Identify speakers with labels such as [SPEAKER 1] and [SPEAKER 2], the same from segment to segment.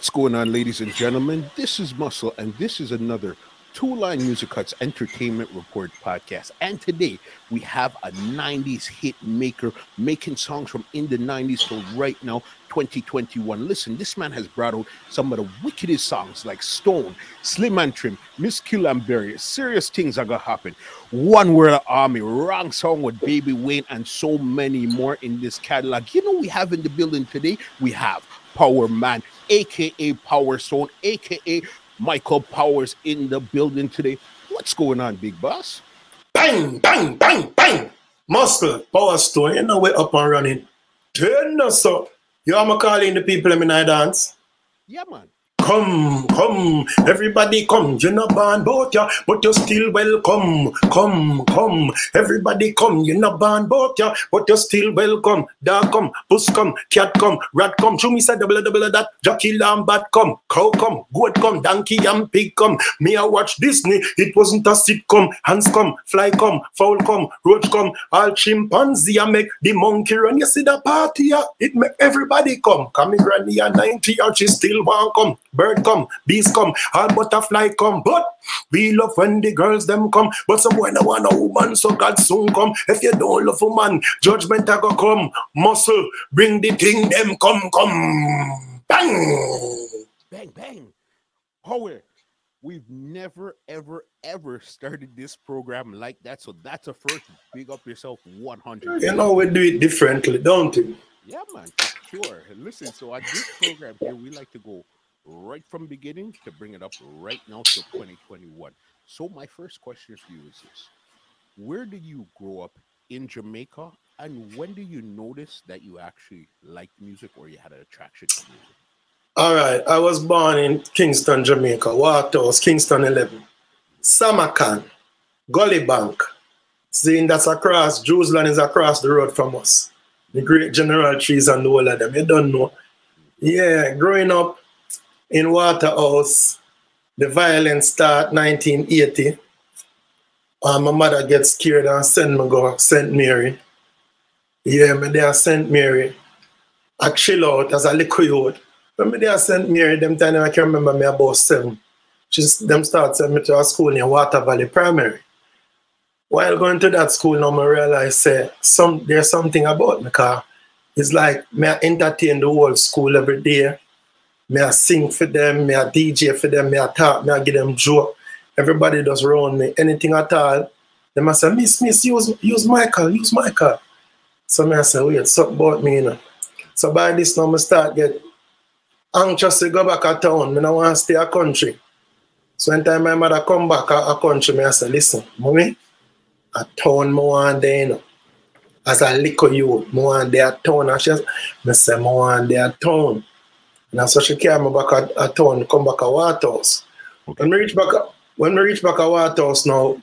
[SPEAKER 1] What's going on, ladies and gentlemen? This is Muscle, and this is another Two Line Music Cuts Entertainment Report podcast. And today we have a 90s hit maker making songs from in the 90s till right now, 2021. Listen, this man has brought out some of the wickedest songs like Stone, Slim and Trim, Miss Killamberry. Serious things are gonna happen. One World Army, Wrong Song with Baby Wayne, and so many more in this catalog. You know, we have in the building today, we have Power Man, aka Power Stone, aka Michael Powers in the building today. What's going on, big boss?
[SPEAKER 2] Bang, bang, bang, bang. Muscle, Power Stone, you know we're up and running. Turn us up. You are calling the people in my dance?
[SPEAKER 1] Yeah, man.
[SPEAKER 2] Come, come, everybody come. You're not born boat, yeah, but you're still welcome. Come, come, everybody come. You're not born boat, yeah, but you're still welcome. Dog come, puss come, cat come, rat come. Show me say double double that. Lamb bat come, cow come, goat come, donkey and pig come. Me I watch Disney. It wasn't a sitcom. Hands come, fly come, fowl come, roach come. All chimpanzee I make the monkey run. You see the party? It make everybody come. Come granny at 90 and she still want come. Bird come, bees come, all butterfly come. But we love when the girls them come. But some boy no want a woman, so God soon come. If you don't love a man, judgment a go come. Muscle, bring the thing them come, come. Bang!
[SPEAKER 1] Bang, bang. Power. We've never, ever, ever started this program like that. So that's a first. Big up yourself 100.
[SPEAKER 2] You know, we do it differently, don't we?
[SPEAKER 1] Yeah, man, sure. Listen, so on this program here, we like to go right from beginning to bring it up right now to 2021. So my first question for you is this. Where did you grow up in Jamaica and when do you notice that you actually liked music or you had an attraction to music?
[SPEAKER 2] All right, I was born in Kingston, Jamaica, Waterhouse, Kingston 11. Samakan, Gully Bank. Seeing that's across, Jerusalem is across the road from us. The great general trees and all of them. You don't know. Yeah, growing up, in Waterhouse. The violence start 1980. Uh, my mother gets scared and send me go St. Mary. Yeah, me there St. Mary. I chill out as a little youth. When me there St. Mary, them time I can remember me about seven. Just them start sending me to a school near Water Valley Primary. While going to that school now, I realize say, some, there's something about me car. It's like me entertain the whole school every day me I sing for them, me I DJ for them, me I talk, me I give them joke. Everybody does around me, anything at all. They must say, Miss, Miss, use, use Michael, use Michael. So me I say, wait, something about me, you know. So by this now, I start get anxious to go back to town. I want to stay a country. So when time my mother come back a, country, me I say, listen, mommy, a town me want there, you know. As a little youth, me want there a town. And she me say, me want there a town. And so she came back at, at town, come back at Waterhouse. Okay. When we reach back when we reach back at Waterhouse now,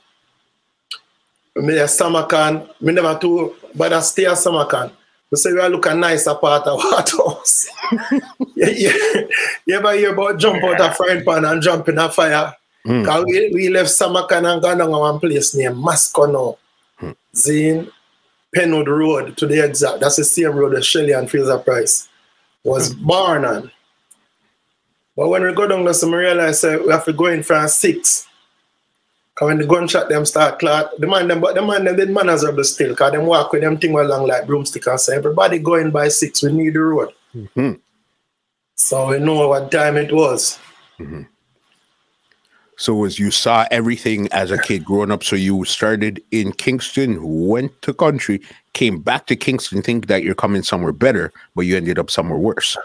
[SPEAKER 2] me a Samakan, me never too but I stay at Samakan. We say we look a nicer part of Waterhouse. yeah, yeah. You ever hear about jump out a frying pan and jump in a fire? Mm. We, we left Samakan and gone down one place named Mascono. Mm. Zine Penwood Road to the exact. That's the same road as Shelly-Ann Fraser-Pryce was mm. born on. But when we go down there, I realize uh, we have to go in from six. Because when the gunshot them start clot, the man them but the man them did manners are still, because them walk with them thing along like broomstick and say everybody going by six, we need the road. Mm-hmm. So we know what time it was.
[SPEAKER 1] Mm-hmm. So as you saw everything as a kid growing up, so you started in Kingston, went to country, came back to Kingston, think that you're coming somewhere better, but you ended up somewhere worse.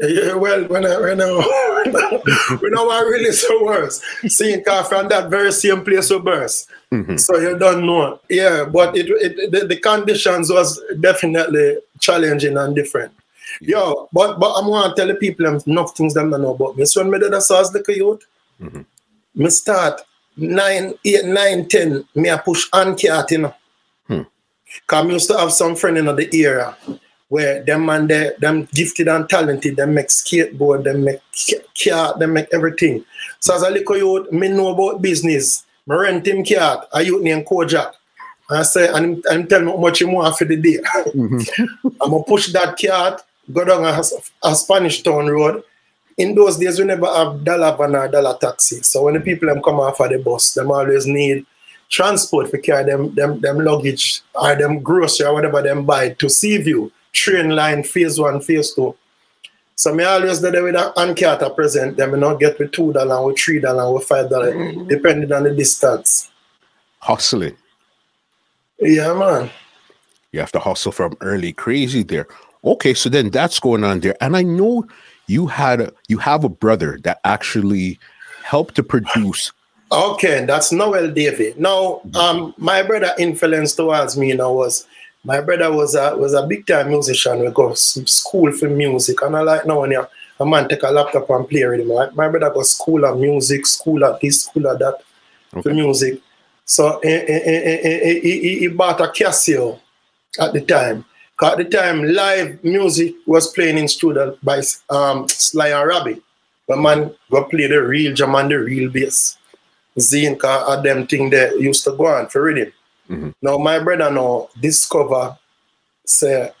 [SPEAKER 2] Yeah, well, when I when I when I really so worse, seeing car from that very same place of birth. Mm-hmm. So you don't know. Yeah, but it, it the, the, conditions was definitely challenging and different. Yeah. Yo, but but I'm want to tell the people enough things them don't know about me. So when me did a SARS like a youth, mm-hmm. me start nine, eight, nine, ten, me I push on cat, you know. Hmm. Cause I used to have some friend in the area where them man they them gifted and talented, them make skateboard, them make car, them make everything. So as a little youth, me know about business. Me rent him car, a youth named Kojak. I say, and I'm telling me how much you want for the day. Mm-hmm. I'm gonna push that car, go down a, a Spanish Town Road, in those days we never have dollar van or dollar taxi. So when the people them come off of the bus, them always need transport for carry them them them luggage or them grocery or whatever them buy to Seaview, train line, phase one, phase two. So me always there with an Ancarter present, them not get with two dollar, with three dollar, with five dollar, mm-hmm. depending on the distance.
[SPEAKER 1] Hustling.
[SPEAKER 2] Yeah, man.
[SPEAKER 1] You have to hustle from early crazy there. Okay, so then that's going on there. And I know you had a, you have a brother that actually helped to produce
[SPEAKER 2] Okay, that's Noel Davey. Now, um, my brother influence towards me you know was my brother was a was a big time musician. We go school for music, and I like now when you, a man take a laptop and play with him. My, my brother go school of music, school of this, school of that okay. for music. So he, he, he, he, bought a Casio at the time. At the time, live music was playing in studio by um, Sly and Robbie. The man go play the real drum and the real bass. Zine car them thing that used to go on for reading. Mm-hmm. Now my brother now discover say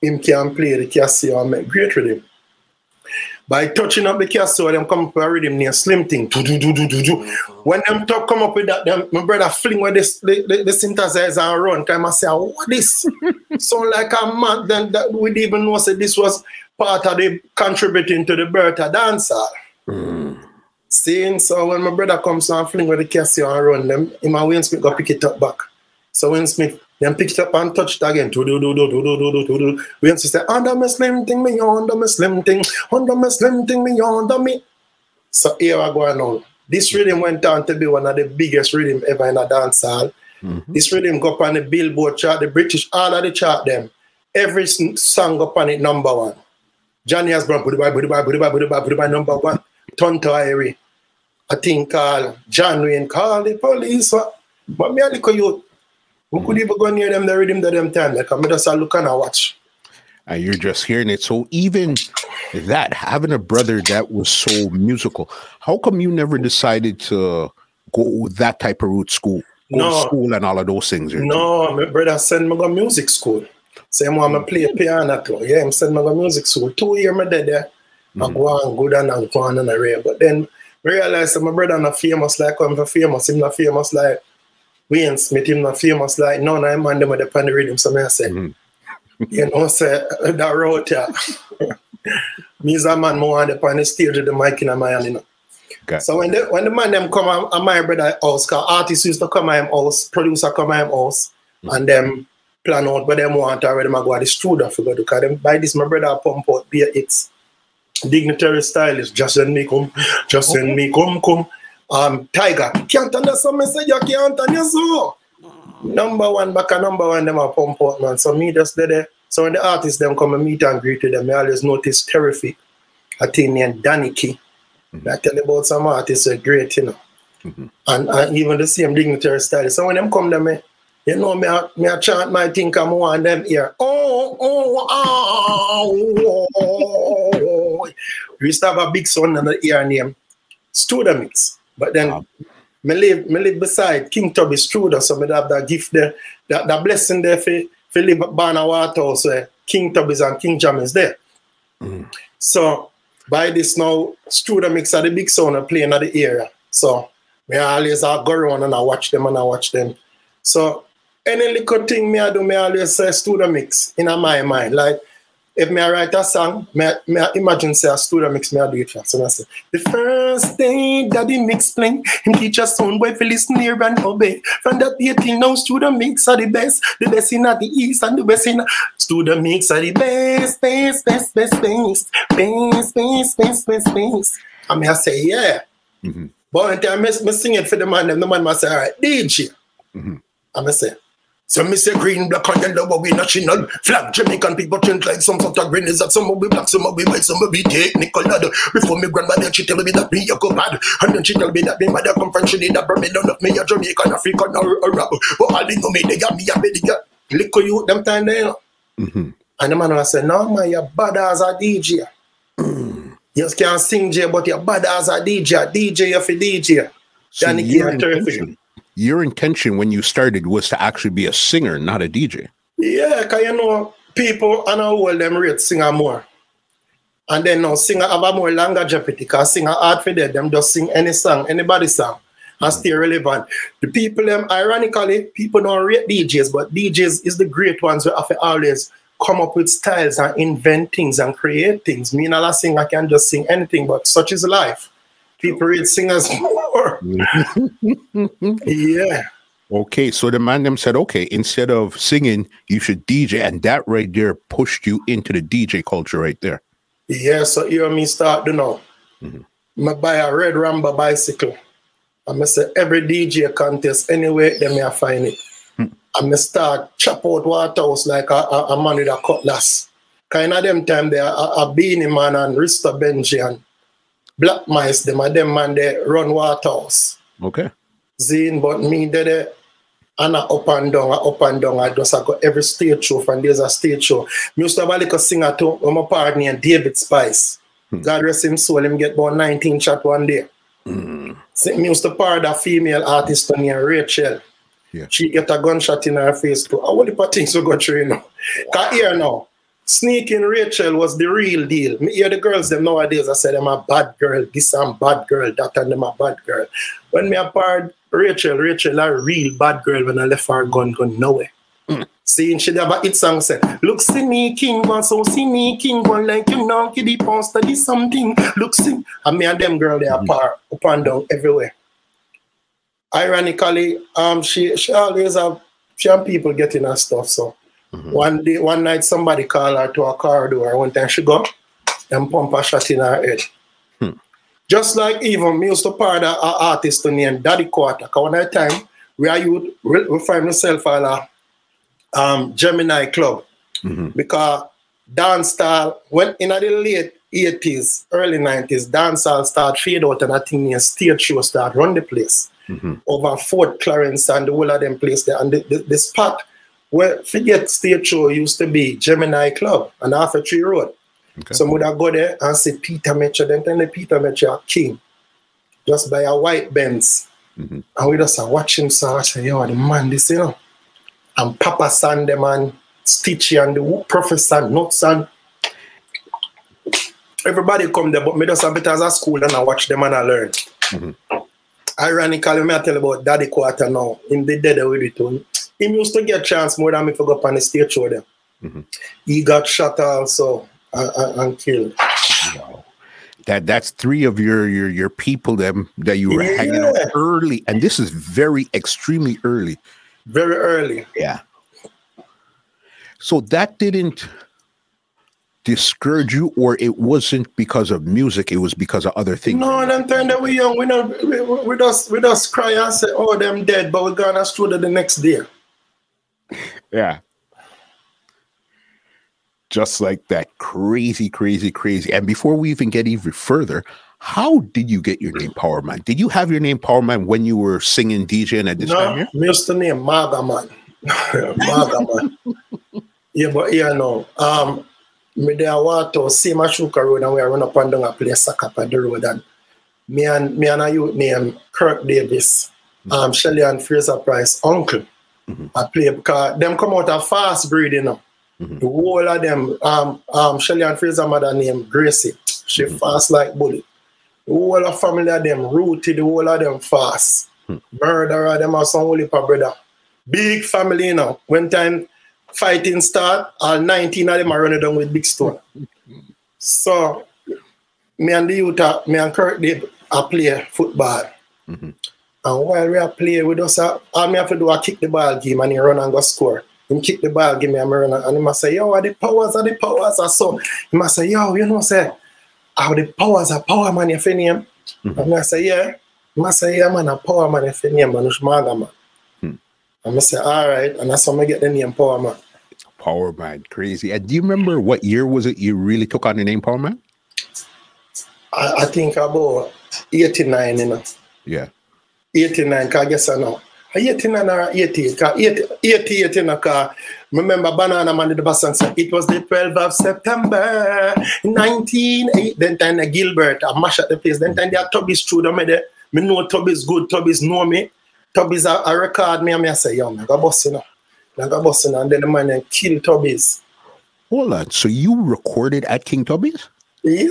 [SPEAKER 2] him can play the Casio and make great with rhythm. By touching up the Casio, them come up with a rhythm near Sleng Teng. Do, do, do, do, do, do. When them talk come up with that, them, my brother fling with this the, the, the synthesizer and run. Time I say, what this? Sound like a man then that we didn't even know say this was part of the contributing to the birth of dancehall. Mm. Seeing so when my brother comes and fling with the Casio and run them, him and Wayne Smith go pick it up back. So when Smith then picked up and touched again. When she said, Under my sleng teng, me under my sleng teng, under my sleng teng, me under me. So here I go on. This rhythm went on to be one of the biggest rhythm ever in a dance hall. Mm-hmm. This rhythm go up on the Billboard chart, the British, all of the chart them. Every song up on it number one. Johnny Osbourne Budibai, Buddy Bye, Budibai, Buddy Bye, Budibai, number one. Tonto Irie. I think called John Wayne, call the police. Uh, but me a little youth we could even go near them, the rhythm to them time. Like I'm just look and I watch.
[SPEAKER 1] And you're just hearing it. So even that, having a brother that was so musical, how come you never decided to go that type of route school? Go no. school and all of those things.
[SPEAKER 2] No, my brother sent me go music school. Same one I play piano too. Yeah, him send me go music school. Two years me did there. Mm. I go on good and I go on and I But then realize that my brother not famous like I'm famous. Him not famous like Wayne Smith. Him not famous like none of them and them with the the rhythm. So I say, mm-hmm. you know, say that road yeah. Me is a man more on the on the stage with the mic in my hand, you know. Okay. So when the when the man them come at my brother house, cause artists used to come at him house, producer come at him house, mm-hmm. and them plan out what them want already. I go at the studio for go do. Cause them by this my brother pump out beer it's dignitary stylist, just send me come, just send okay. me come, come. Um, Tiger, can't understand me say you can't understand so. Number one, back a number one, them a pump out, man. So me just there. So when the artists them come and meet and greet with them, I always notice terrific. A thing named Danny Key. Mm-hmm. I tell about some artists are great, you know. Mm-hmm. And, and even the same dignitary stylist. So when them come to me, you know, me a, me a chant my think I'm one them here. Oh, oh, oh, oh, oh. We used to have a big son and the ear name Studamix. But then wow. me live me live beside King Tubby Studer, so me have that gift there, that, that blessing there for, for live Barna Waterhouse where King Tubby's and King Jam is there. Mm. So by this now, Studamix are the big son playing at the area. So me always I go around and I watch them and I watch them. So any little thing me I do, me always say mix in my mind. Like if me I write a song, me, me I imagine say a Studamix, me I do it first. So I say, the first day daddy mix playing, him teach a son boy for listen here and obey. From that day till now, Studamix are the best. The best in the east and the best in Studamix are the best, best, best, best, best, best, best, best, best, best. And me I say, yeah. Mm-hmm. But when time me, me sing it for the man, the man must say, all right, DJ. Mm-hmm. And I say, so me say green, black and yellow, but we national flag. Jamaican people think like some sort of green is that some will be black, some will be white, some will be technical. Lad. Before me grandmother, she tell me that me a go bad, and then she tell me that me mother come from Trinidad, Birmingham, of me a Jamaican, African or Arab. But all they know me, they got me a baby, got liquor you them time there. Mm-hmm. And the man was say, no man, you're bad as a DJ. Mm. You can't sing J, but you're bad as a DJ. DJ, you're for DJ. So Danny King,
[SPEAKER 1] your intention when you started was to actually be a singer, not a DJ.
[SPEAKER 2] Yeah, because you know, people and I hold them rate singer more. And then now singer have a more longer jeopardy because singer hard for them. Them just sing any song, anybody song, and mm-hmm. stay relevant. The people them ironically, people don't rate DJs, but DJs is the great ones who have to always come up with styles and invent things and create things. Me not a singer can just sing anything, but such is life. People rate singers more. yeah.
[SPEAKER 1] Okay, so the man them said, okay, instead of singing, you should DJ, and that right there pushed you into the DJ culture right there.
[SPEAKER 2] Yeah, so here me start, you know. Mm-hmm. I buy a red Ramba bicycle. I'm say every DJ contest anyway, then me I find it. Mm. And me start chop out Waterhouse like a, a, a man with a cutlass. Kind of them time there, a, a Beenie Man and Rista Benji and Black Mice, them and them man they run Waterhouse.
[SPEAKER 1] Okay.
[SPEAKER 2] Zine, but me did it. And up and down, I up and down. I just I got every stage show from there's a stage show. Me used to have a little singer to my partner named David Spice. Hmm. God rest him soul, him get about 19 shot one day. Hmm. So me used to part a female artist named Rachel.
[SPEAKER 1] Yeah.
[SPEAKER 2] She get a gunshot in her face too. I want the things we go through you know. Cause here now, sneaking Rachel was the real deal. Me hear the girls them nowadays, I said I'm a bad girl, this I'm bad girl, that and them a bad girl. When me apart Rachel, Rachel a real bad girl when I left her gun gun nowhere. Mm. Seeing she have a hit song say, Look see me king one, so see me king one like you know, kiddy pound study something. Look see, and me and them girl they are mm. par up and down everywhere. Ironically, um, she she always have she people getting her stuff. So mm-hmm. one day, one night, somebody called her to a car door. One time she go and pump a shot in her head. Just like even me used to part an artist named Daddy Quarter. Cause one at time we are you we find myself at a um, Gemini club mm-hmm. because dance style when in the late 80s, early 90s, dancehall start fade out and I think a stage show start run the place. Mm-hmm. Over Fort Clarence and the whole of them place there. And the, the, the spot where forget stage show used to be Gemini Club and Halfway Tree Road. Okay. So would have go there and say Peter Metro, then tell the Peter Metro king. Just by a white Benz. Mm-hmm. And we just uh, watch him so I say, yo, the man, this, you know. And Papa San, the man, Stitchie and the Professor Nuts and everybody come there, but me just a bit as a school and I watch them and I learn. Mm-hmm. Ironically, me I tell about Daddy Quarter now. In the dead with it He used to get chance more than me to go up on the stage show there. Mm-hmm. He got shot also and, and killed.
[SPEAKER 1] Wow. That that's three of your your your people them that you were yeah. hanging out early, and this is very extremely early.
[SPEAKER 2] Very early.
[SPEAKER 1] Yeah. So that didn't discourage you, or it wasn't because of music; it was because of other things.
[SPEAKER 2] No, them time that we young, we know we, we just we just cry and say, "Oh, them dead," but we gonna studio the next day.
[SPEAKER 1] Yeah just like that crazy, crazy, crazy. And before we even get even further, how did you get your name Power Man? Did you have your name Power Man when you were singing DJing at this
[SPEAKER 2] no,
[SPEAKER 1] time? Here?
[SPEAKER 2] Mr. Name Maga Man. Maga Man. yeah, but yeah, no. Um, me there want to see my Shuka Road and we run up and down a place soccer on the road and me and me and a youth named Kirk Davis, mm-hmm. um, Shelly-Ann Fraser-Pryce uncle. Mm-hmm. I play because them come out of fast breed, you know. Mm-hmm. The whole of them, um, um, Shelly-Ann Fraser mother named Gracie. She mm-hmm. fast like bullet. The whole of family of them rooted, the whole of them fast. Mm-hmm. Murderer, them are some holy brother. Big family, you know. When time fighting start, all 19 of them are running down with big stone. so, me and the youth, me and Kirk they I play football. Mm-hmm. And while we are playing, we just, uh, all me have to do is kick the ball game and he run and go score him kick the ball, give me a run, and he must say, yo, are the powers, are the powers, or so. He must say, yo, you know, say, are the powers, are power man, you name? Mm-hmm. And I say, yeah. He must say, yeah, man, a power man, you name, man, Ushmaga, man. Hmm. And I say, all right, and that's how I get the name Power Man.
[SPEAKER 1] Power Man, crazy. And do you remember what year was it you really took on the name Power Man?
[SPEAKER 2] I, I think about 89, you know.
[SPEAKER 1] Yeah.
[SPEAKER 2] 89, I guess I know. 89 or 88, 88, you know, cause remember Banana Man did the bass and said it was the 12th of September 1980. Then time the Gilbert, I mash at the place. Then time they had Tubby's true, them me know Tubby's good, Tubby's know me. Tubby's a, a record me and me I say, yo, I got boss, you know. I got boss, you know. And then the man then kill Tubby's.
[SPEAKER 1] Hold on. So you recorded at King Tubby's?
[SPEAKER 2] Yeah,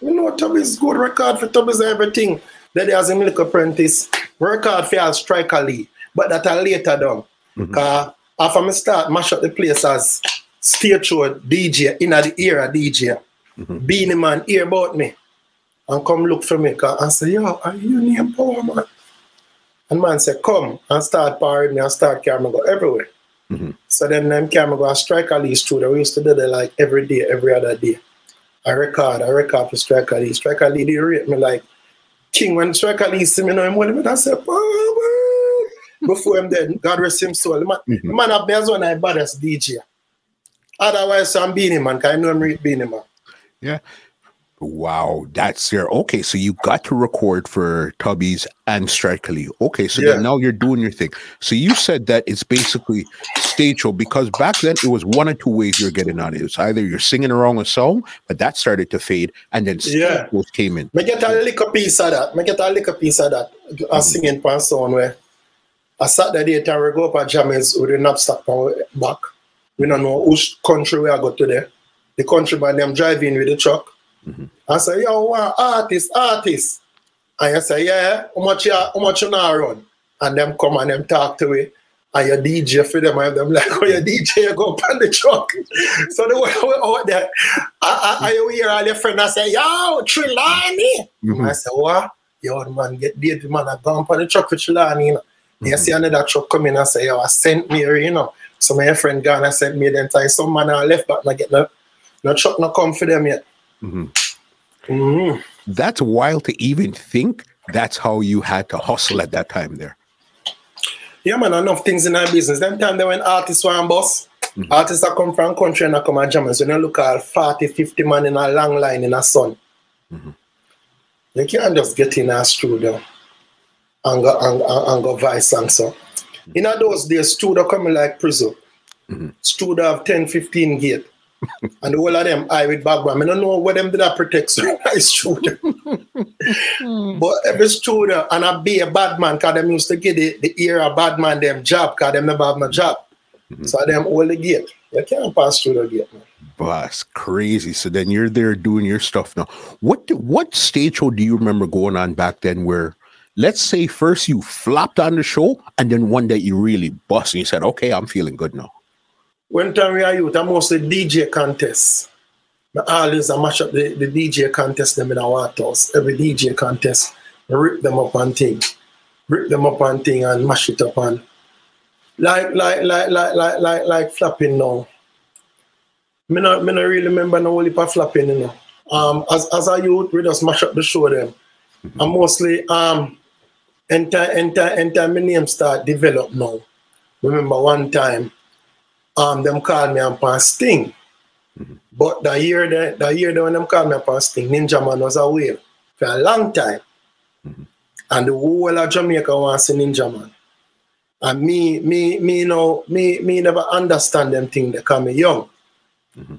[SPEAKER 2] you know, Tubby's good record for Tubby's everything. That as a milk apprentice, record for Striker Lee, but that I later done. Mm-hmm. Cause after me start mash up the place as stage show DJ in the era DJ. Mm-hmm. Beenie Man hear about me and come look for me and say, yo, are you name power man? And man said, come and start partying me and start camera go everywhere. Mm-hmm. So then them camera go Striker Lee studio. We used to do that like every day, every other day. I record, I record for Striker Lee. Striker Lee they rate me like king when Striker Lee see me know him him, I said, before him then, God rest him soul. The man, mm-hmm. the man have me as one of the baddest DJ. Otherwise, I'm Beenie Man, because I know I'm Beenie Man.
[SPEAKER 1] Yeah. Wow, that's there. Okay, so you got to record for Tubby's and Striker Lee. Okay, so yeah. now you're doing your thing. So you said that it's basically stage show because back then it was one or two ways you're getting on it. It's either you're singing around a song, but that started to fade, and then
[SPEAKER 2] yeah,
[SPEAKER 1] came in.
[SPEAKER 2] Me get a little piece of that. Me get a little piece of that. I mm-hmm. singing pan song where I sat there the time we go up at with a knapsack back. We don't know which country we are go to there. The country by them driving with the truck Mm-hmm. I say, yo, what artist, artist. And you say, yeah, how much you, how much you now run? And them come and them talk to me. And you DJ for them, and them like, oh, you DJ, go up on the truck. so the way out there, I, I, I hear all your friends, I say, yo, Trelani. Mm-hmm. I say, what? Yo, man, get beat the man, I go up on the truck with Trelani, you know. Mm-hmm. You see another truck coming, I say, yo, I sent me you know. So my friend gone, I sent me then time some man I left, but I get no, no truck no come for them yet. Mm-hmm.
[SPEAKER 1] Mm-hmm. That's wild to even think that's how you had to hustle at that time there.
[SPEAKER 2] Yeah, man, enough things in our business. Them time they when artists were on bus, mm-hmm. artists that come from country and I come and jam. So you look at 40, 50 man in a long line in a sun. Mm-hmm. You can't just get in a studio and go, and, and, and go vice and so. Mm-hmm. In those days, studio coming like prison. Mm-hmm. Studio have 10, 15 gate and the whole of them I with background. I don't know what them did that protect so I student. but every student and I be a bad man because them used to get the, the ear of bad man them job because them never have no job. Mm-hmm. So them all the gate. You can't pass through the gate, man.
[SPEAKER 1] That's crazy. So then you're there doing your stuff now. What what stage show do you remember going on back then where let's say first you flopped on the show and then one day you really bust and you said, okay, I'm feeling good now?
[SPEAKER 2] When time we are youth, I mostly DJ contests. I always I mash up the, the DJ contest them in our house. Every DJ contest, I rip them up on thing. Rip them up on thing and mash it up on like like like like like like like flapping now. Me not me not really remember no only for flapping, you know. Um as as a youth, we just mash up the show them. Mm-hmm. And mostly um enter enter enter my name start develop now. Remember one time um, them called me up on Sting. Mm-hmm. But the year that the year that when them called me up on Sting, Ninjaman was away for a long time. Mm-hmm. And the whole of Jamaica wants a Ninjaman. And me, me, me, you know, me, me never understand them thing that come me young. Mm-hmm.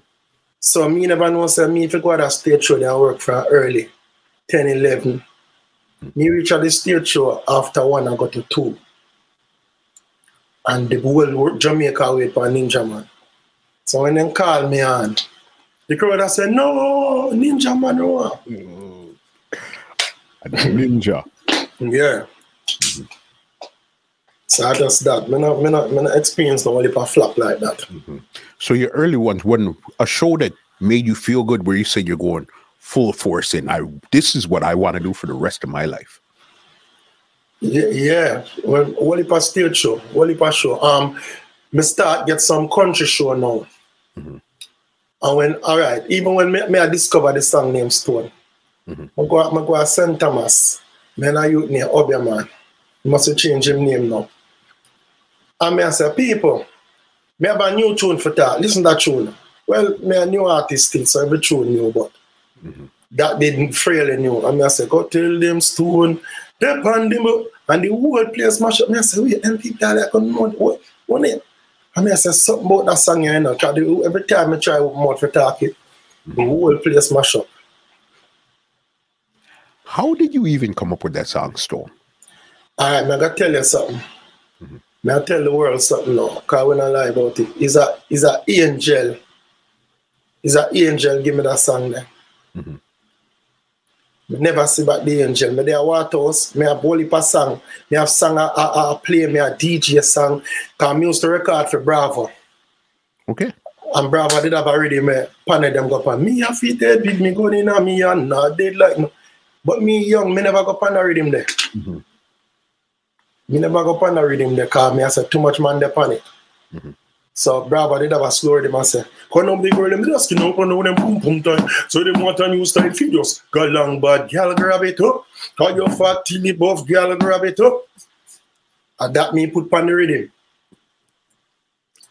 [SPEAKER 2] So me never know say me if I go to stage show I work from early, 10, 11. Mm-hmm. Me reach at the stage show after one, I go to two and the whole Jamaica wait for Ninjaman. So when they call me on, the crowd I said, no, Ninjaman no. Mm.
[SPEAKER 1] Ninja.
[SPEAKER 2] yeah. Mm-hmm. So I just that. Me not, me not, me not experience no only a flop like that. Mm-hmm.
[SPEAKER 1] So your early ones, when a show that made you feel good, where you said you're going full force in, I this is what I want to do for the rest of my life.
[SPEAKER 2] Yeah. Well, Wally stage show, Wally show. Um, me start get some country show now. Mm-hmm. And when all right, even when me, me I discover the song named Stone, mm-hmm. I go I go to St. Thomas. Man, I youth near Obeah Must change him name now. And me I say, people, me have a new tune for that. Listen that tune. Well, me a new artist still, so every tune new, but mm-hmm. that didn't fairly new. And me I say, go tell them Stone Step on the and the whole place mash up. Me I say, wait, them people are like, know what, what it? And I say something about that song, you know. Cause every time I try more to talk it, the whole place mash up.
[SPEAKER 1] How did you even come up with that song, Storm?
[SPEAKER 2] All right, I'm gonna tell you something. Mm-hmm. May I tell the world something now, because when I lie about it, is a is a angel. Is a angel give me that song there.
[SPEAKER 1] Mhm.
[SPEAKER 2] Never see back the angel. Me there Waterhouse, me have whole of song. Me have song I, I, I play, me a DJ song. Cause me used to record for Bravo.
[SPEAKER 1] Okay.
[SPEAKER 2] And Bravo did have already me panel them go pan. Me have fit dead with me going in and me and not dead like no. But me young, me never go pan a rhythm there.
[SPEAKER 1] Mhm.
[SPEAKER 2] Me never go pan a rhythm there cause me I said too much man there pan it.
[SPEAKER 1] Mhm.
[SPEAKER 2] So Bravo did have a slow rhythm and say, Come on, big girl, them just skin up on them boom boom time. So they want a new style for just go long bad girl grab it up. Cause you fat till it buff girl grab it up. And that me put pan the rhythm.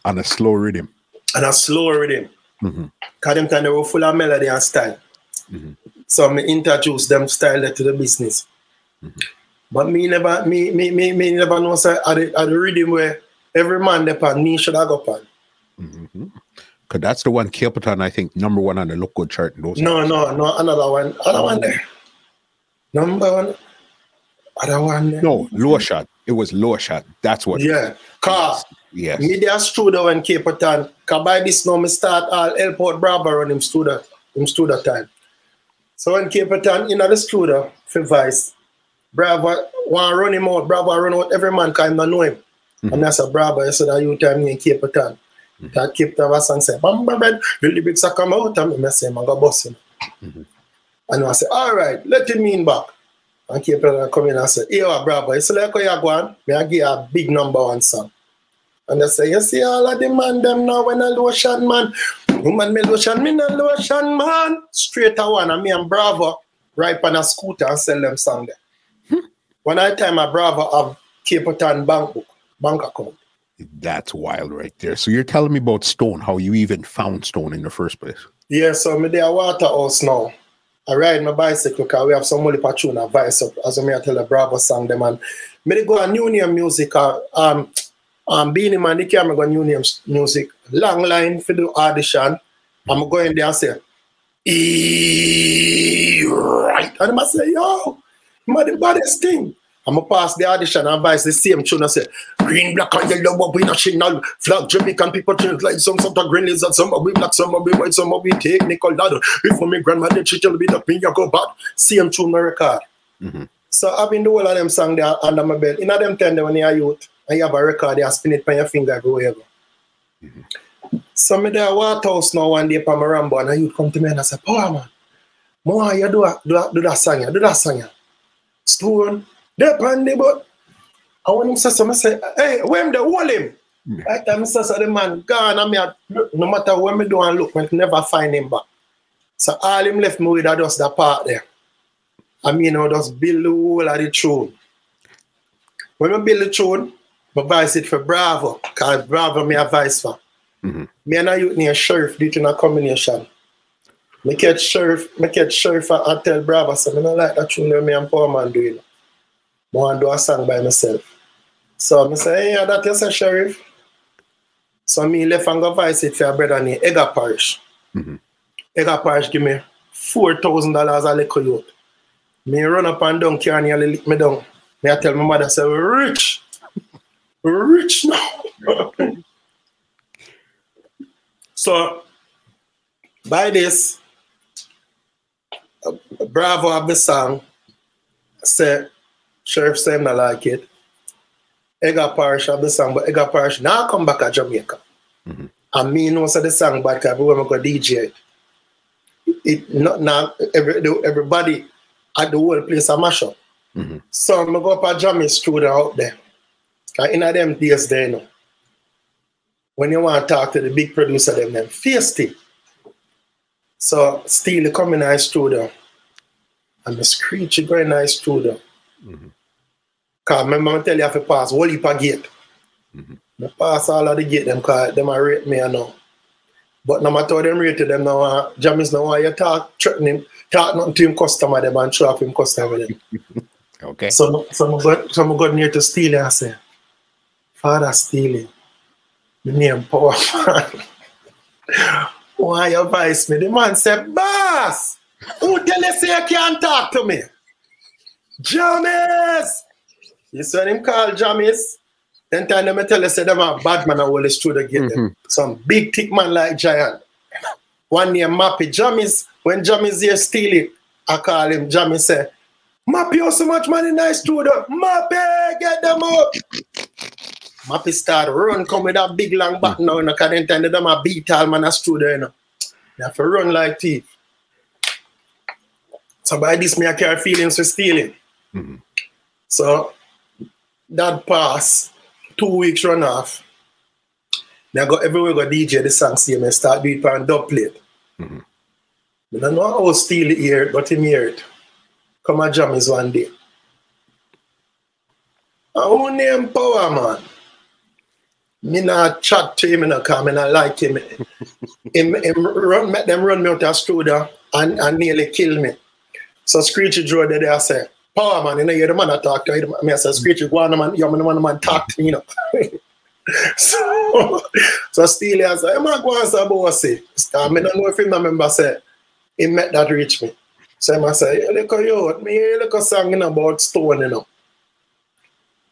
[SPEAKER 1] On a slow rhythm.
[SPEAKER 2] And a slow rhythm.
[SPEAKER 1] Mhm.
[SPEAKER 2] Cause them time they were full of melody and style.
[SPEAKER 1] Mhm.
[SPEAKER 2] So me introduce them style to the business. But me never me me me, me never know say at the, at the rhythm where every man depend me should I go pan.
[SPEAKER 1] Mhm. Cause that's the one Capleton, I think, number one on the look good chart. Those
[SPEAKER 2] No, no, no, another one. Other one there. Number one. Other one there.
[SPEAKER 1] no, lower shot. It was lower shot. That's what.
[SPEAKER 2] Yeah. Car.
[SPEAKER 1] Yes.
[SPEAKER 2] Media studio in Cape Town. Cause by this now me start all airport Bravo run him studio him studio time. So in Capleton in the studio for Vice, Bravo want run him out, Bravo run out every man kind of know him. Mm-hmm. And that's a Bravo, I said that you tell me in Cape Town. That Capleton was and say, Bam bam bam, the lyrics are come out and I say, man go boss him. Mm-hmm. And I say, all right, let him in back. And Capleton come in and say, hey, Bravo, it's like you go on, may I give you a big number one song. And they say, you see all of the man them now when I do a lotion man. Woman me lotion, me no lotion man. Straight a one, and me and Bravo ride on a scooter and sell them song there. Hmm. One I time a Bravo have Capleton bank book, bank account.
[SPEAKER 1] That's wild right there. So you're telling me about Stone, how you even found Stone in the first place.
[SPEAKER 2] Yeah, so me there Waterhouse now. I ride my bicycle because we have some money patron advice up as I tell a Bravo song them and me go on New Name music uh, um um Beenie Man carry me go New Name music long line for the audition. I'm going there and say e right and I say yo my the baddest thing. I'm gonna pass the audition and advise the same tune and say green, black, and yellow, but we national flag. Jamaican people change like some sort of green lizard, some of we black, some of we white, some of we technical lad. Before me grandmother, she tell me that me you go bad. Same tune my record.
[SPEAKER 1] Mhm.
[SPEAKER 2] So I've been the whole of them song there under my belt. In them time when you're youth and you have a record, you spin it on your finger everywhere. go. So me there Waterhouse now one day from my Rambo and a youth come to me and I say, Power man, more you do, do, do that song, do that song. yeah." Stone, they pan the but I want him say so, I say, hey, where him the hold him?
[SPEAKER 1] Yeah.
[SPEAKER 2] Right time, say, so the man gone, and me a, look, no matter where me do and look, me never find him back. So all him left me with just the part there. I mean, I just build the whole of the tune. When I build the tune, I advise it for Bravo, because Bravo me advice for.
[SPEAKER 1] Mhm.
[SPEAKER 2] Me and I youth near Sheriff did in a combination. Me catch Sheriff, me catch Sheriff and I tell Bravo, so I don't like that tune that me and Poor Man doing. I want to do a song by myself. So I say, hey, yeah, that you say, Sheriff. So me left and go voice it for a brother named Edgar Parish.
[SPEAKER 1] Mhm.
[SPEAKER 2] Edgar Parish give me $4,000 a little youth. Me run up and down, carry nearly lick me down. Me I tell my mother, say, we rich. We rich now. so, by this, Bravo have the song. Say, Sheriff him not like it. Edgar Parish have the song, but Edgar Parish now come back to Jamaica.
[SPEAKER 1] Mhm.
[SPEAKER 2] And me know the song bad because everywhere I go DJ. It, not now every, everybody at the whole place a mash up.
[SPEAKER 1] Mhm.
[SPEAKER 2] So I'm go up a jamming studio out there. Cause in them days there, you know, when you want to talk to the big producer, them them feisty. So Steely come in our studio and the screechy go in our studio.
[SPEAKER 1] Mhm.
[SPEAKER 2] Cause remember I tell you I have to pass whole heap of gate.
[SPEAKER 1] Mhm.
[SPEAKER 2] I pass all of the gate them cause them a rate me I know. But no matter how them rated them now, uh, Jamis now why you talk threaten him, talk nothing to him customer them and show off him customer them.
[SPEAKER 1] Okay.
[SPEAKER 2] So, so I got, so I got near to Steely and say, Father Steely, the name Power Man. Why you advise me? The man said, Boss, who tell you say you can't talk to me? Jamis! You see him call Jamis? Then time them tell you say them a bad man and all the get them.
[SPEAKER 1] Mhm.
[SPEAKER 2] Some big thick man like Giant. one name Mappy Jammies. When Jammies here steal it, I call him Jammy say, Mappy, you so much money nice studio. Mappy, get them up. Mappy start run, come with that big long back now, you know, because then time them a beat all man a studio, you know. They have to run like thief. So by this, me I carry feelings for stealing.
[SPEAKER 1] Mhm.
[SPEAKER 2] So that pass, two weeks run off. I go everywhere go DJ the song see me start it on dub plate.
[SPEAKER 1] Mhm.
[SPEAKER 2] I don't know how steal it here, but him hear it. Come and jam is one day. And who name Power Man? Me not chat to him, you know, because I like him. him, him run, make them run me out of studio and, and nearly kill me. So Screechy Joe there, I say, Power Man, you know, you're the man I talk to. I mean, I say, Screechy, go on, man, you're the man, man talk to me, you know. so, so Steely, I say, I'm going to say, boss, I don't know if you remember, say, he met that reach me. So I say, look at you, me hear look a song you know, about stone, you know.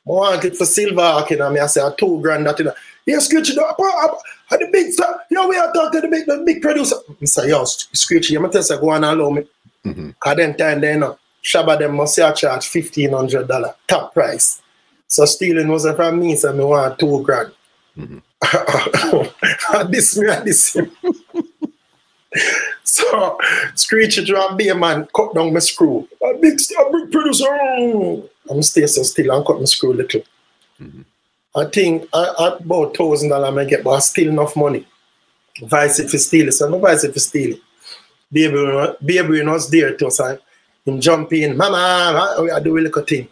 [SPEAKER 2] I want it for silver you know, me I say, two grand that, you know. Yeah, Screechy, the, uh, the big, star, yo, we are talking to the big, the big producer. I say, yo, Screechy, you must go on and allow me.
[SPEAKER 1] Mhm.
[SPEAKER 2] Cause then time then, you know, Shabba them must say I charge fifteen hundred dollar top price. So stealing was from me, so me want two grand. Mm-hmm. And this me this him. so Screechy drop be a man cut down my screw. A big a big producer. I'm stay so still and cut my screw a little. Mm-hmm. I think I, I about thousand dollar I get, but I still enough money. Vice if you steal it. So no vice it for steal it. Baby, baby was there to us and him jump in, Mama, we are doing a little thing.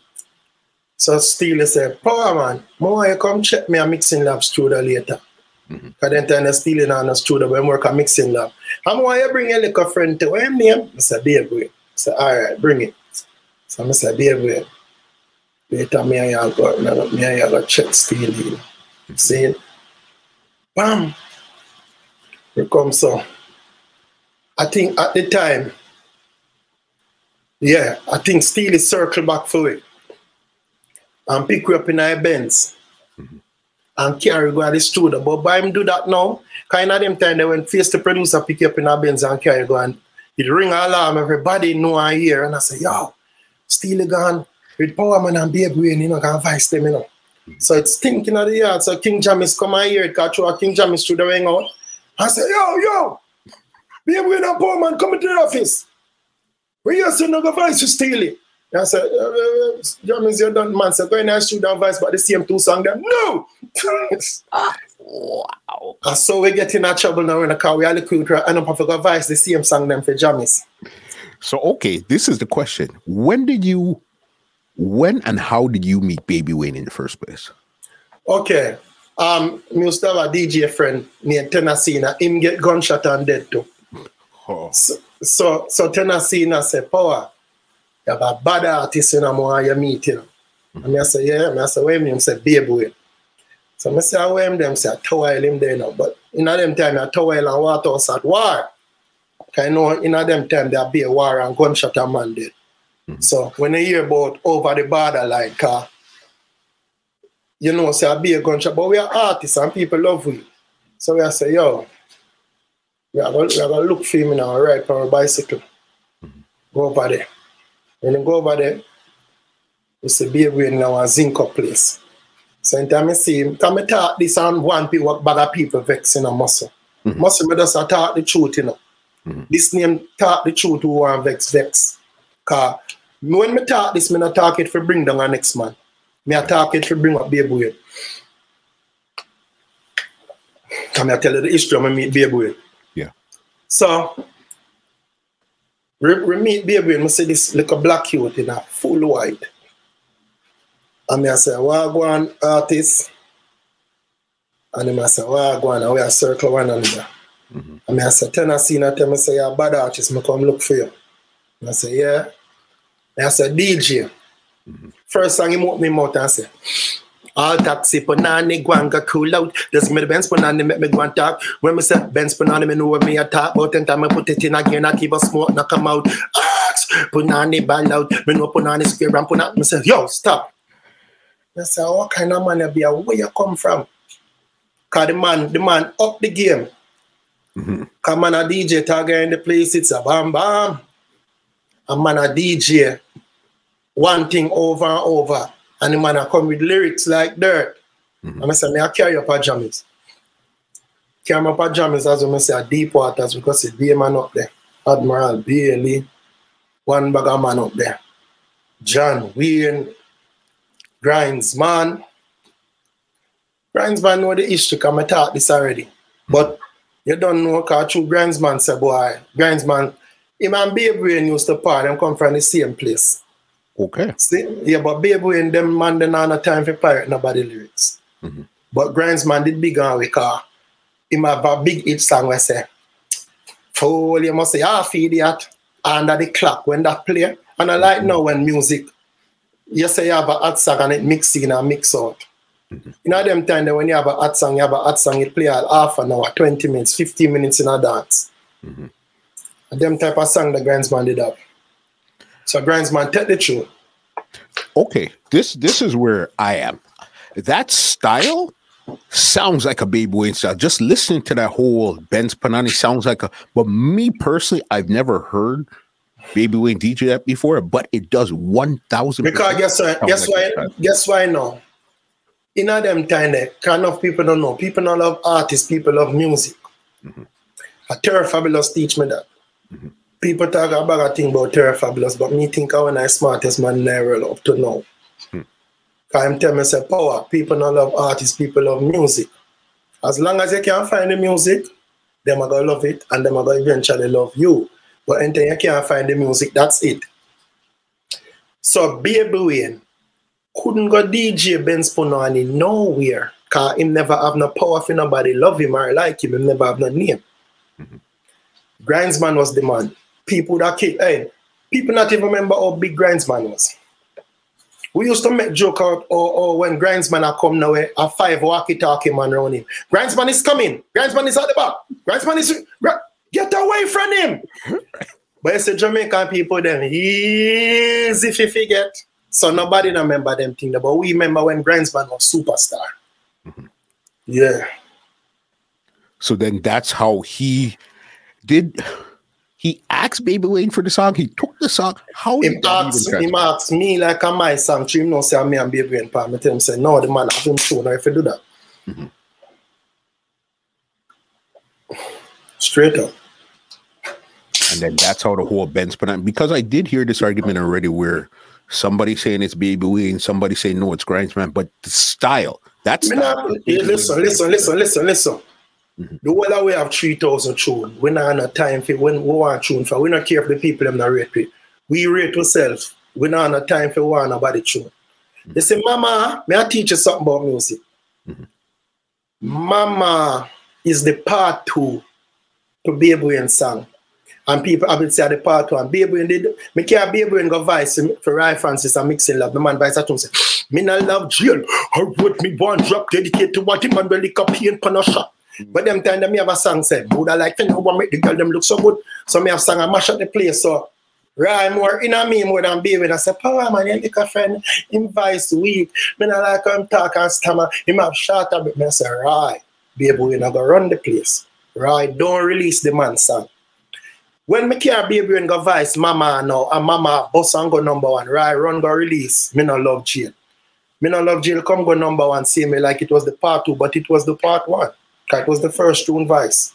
[SPEAKER 2] So Steely said, Power man, more you come check me a mixing lab studio later. Mm-hmm. Because then time stealing on the studio when work a mixing lab. And why you bring a little friend to him name? I said, baby. I said, all right, bring it. So I said, baby. Later me and you go, me and you go check Steely. Mm-hmm. See? Bam. Here comes so. I think at the time, yeah, I think Steely circle back for it and pick you up in a Benz mm-hmm. and carry go to the studio. But by him do that now, kind of them time they when face the producer pick you up in a Benz and carry go and it ring alarm, everybody know I hear and I say, yo, Steely gone with Power Man and Babe Wayne, you know, can vice them, you know. Mm-hmm. So it's thinking of the yard. So King Jamis come and hear it, catch you King Jamis through the ring out. I say, yo, yo, Babe Wayne and Power Man come into the office. We used to know the voice to steal it. I said, uh, uh, Jamis, you done, man. So go in and shoot that voice, but the same two song them. No!
[SPEAKER 1] Wow.
[SPEAKER 2] and so we get in a trouble now in the car. We are the crew to end up having a voice, the same song them for Jamis.
[SPEAKER 1] So okay, this is the question. When did you when and how did you meet Baby Wayne in the first place?
[SPEAKER 2] Okay. Um, me used to have a DJ friend named Tennessee. Him get gunshot and dead too.
[SPEAKER 1] Oh.
[SPEAKER 2] So, so, so Tennessee say, Power, you have a bad artist in a more you meet, you know. And I say, yeah. And I say, where him? Him say, Babe Wayne. So I say, where him? Them say, I towel him there now. But in a them time, I towel and water us at war. I know in a them time, there be a war and gunshot and man dead. So when you hear about over the border, like, uh, you know, say, I be a gunshot, but we are artists and people love we. So we are say, yo, we are going to look for him now, ride on a bicycle. Mm-hmm. Go over there. When you go over there, you see baby in our zinc place. So in time I see him, time I talk this and one people bag people vexing a muscle. Mm-hmm. Muscle me just talk the truth, you know. Mm-hmm. This name talk the truth who want vex vex. Cause when me talk this, me not talk it for bring down a next man. Me a talk it for bring up baby Wayne. Come I tell you the history of me meet baby. So we, meet baby Wayne, I see this little black youth in a full white. And I say, on artist? And I say, on? And we a circle one another. Mm-hmm. And I say, Tennessee, and tell me say, you're a bad artist, me come look for you. And I say, yeah. And I say, DJ. Mm-hmm. First song he open me mouth and say, all taxi punani guanga cool out. Just me the Benz punani make me go and talk. When me say Benz punani, me know what me a talk about. Then time I put it in again, I keep a smoke, knock come out. Ask punani ball out. Me know punani square and punani. Me say, yo, stop. I say, what kind of man you be? Where you come from? Cause the man, the man up the game. Mm-hmm. Come on, a DJ tagger in the place, it's a bam bam. A man a DJ one thing over and over. And the man a come with lyrics like dirt. Mm-hmm. And I say, me I carry your pajamas. Carry my pajamas as I say, deep waters because it's be man up there. Admiral Bailey, one bag of man up there. John Wayne, Grindsman. Grindsman know the issue because I taught this already. But you don't know because true Grindsman say, boy, Grindsman, him and Baby Wayne used to part, them come from the same place.
[SPEAKER 1] Okay.
[SPEAKER 2] See? Yeah, but Baby Wayne, them man, they not no time for pirate nobody lyrics. Mm-hmm. But Grindsman did big on because him have a big hit song where say, Fool, you must say, half idiot, under the clock when that play. And I like mm-hmm. now when music, you say you have a hot song and it mix in and mix out. Mm-hmm. You know them time that when you have a hot song, you have a hot song, it play all half an hour, 20 minutes, 15 minutes in a dance. Mm-hmm. Them type of song the Grindsman did up. So Grindsman, take the tune.
[SPEAKER 1] Okay, this this is where I am. That style sounds like a Baby Wayne style. Just listening to that whole Benz Punani sounds like a. But me personally, I've never heard Baby Wayne DJ that before, but it does one thousand.
[SPEAKER 2] Because guess what? Guess like why? Guess why now? In all them time, there, kind of people don't know. People don't love artists. People love music. Mm-hmm. A Terror Fabulous teach me that. Mm-hmm. People talk about a thing about Terror Fabulous, but me think I when I smartest man never up to now. Mm-hmm. I'm telling myself, power. People don't love artists. People love music. As long as you can find the music, them are gonna love it, and them are gonna eventually love you. But until you can't find the music, that's it. So Baby Wayne couldn't go DJ Benz Punani nowhere. Cause him never have no power for nobody love him or like him. Him never have no name. Mm-hmm. Grindsman was the man. People that keep, hey, people not even remember how big Grindsman was. We used to make joke out or, or when Grindsman are come now, a five walkie-talkie man around him. Grindsman is coming. Grindsman is at the back. Grindsman is get away from him. but it's the Jamaican people them easy if you forget. So nobody remember them thing. But we remember when Grindsman was superstar. Mm-hmm. Yeah.
[SPEAKER 1] So then that's how he did he asked Baby Wayne for the song. He took the song. How
[SPEAKER 2] he asked, he asked me like on my song. To him no say me and Baby Wayne tell him say no, the man have him now if you do that. Mm-hmm. Straight up.
[SPEAKER 1] And then that's how the whole Benz but because I did hear this argument already where somebody saying it's Baby Wayne, somebody saying no, it's Grindsman, but the style. That's
[SPEAKER 2] style, listen, listen, listen, listen, listen. Mm-hmm. The whole we have 3,000 tune. We not have time for when we want tune for. We not care if the people them not rate it. We rate ourselves. We not have time for one about the tune. Mm-hmm. They say, Mama, may I teach you something about music? Mm-hmm. Mama is the part two to Baby Wayne song. And people have been say the part one. Baby Wayne did me care Baby Wayne go vice for Rai Francis and mixing love. The man vice at home say, Me not love jail. I wrote me one drop dedicated to what him and really copy and pan a shot. But them time them me have a song say, Buddha like to know what make the girl them look so good. So me have song and mash up the place. So Right more in a me more than baby. I say, Power man, you like a friend, him vice weak. Me not like him talk and stammer. Him have short a bit. Me say, right, baby, we not go run the place. Right, don't release the man song. When me care baby and go vice mama now and mama boss and go number one, right, run go release. Me no love jail. Me no love jail come go number one, see me like it was the part two, but it was the part one. That was the first June Vice.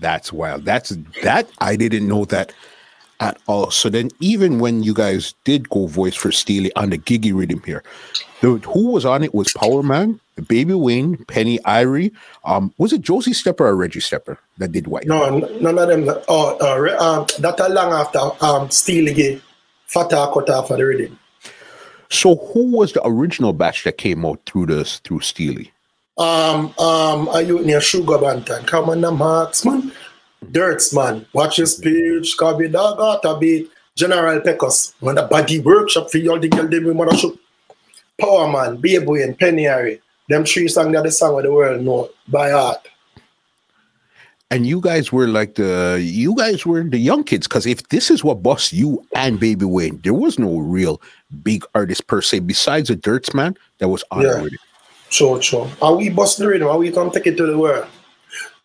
[SPEAKER 1] That's wild. That's that I didn't know that at all. So then, even when you guys did go voice for Steely on the Giggy rhythm here, the, who was on it was Power Man, Baby Wayne, Penny Irie. Um, was it Josie Stepper or Reggie Stepper that did white?
[SPEAKER 2] No, none of them. Oh, uh, um, that long after um, Steely Fata cut off of the rhythm.
[SPEAKER 1] So who was the original batch that came out through this through Steely?
[SPEAKER 2] Um, um, a youth near Sugar Banton. Come on, the marksman. Dirtsman. Watch his page. Copy dog out a beat. General Pecos. When the body workshop for y'all. the girl they we mother shoot. Power Man, Baby and Penny Irie. Them three songs are the song of the world know by heart.
[SPEAKER 1] And you guys were like the you guys were the young kids because if this is what boss you and Baby Wayne, there was no real big artist per se besides a Dirtsman that was on yeah.
[SPEAKER 2] True, true. And we bust the rhythm and we come take it to the world.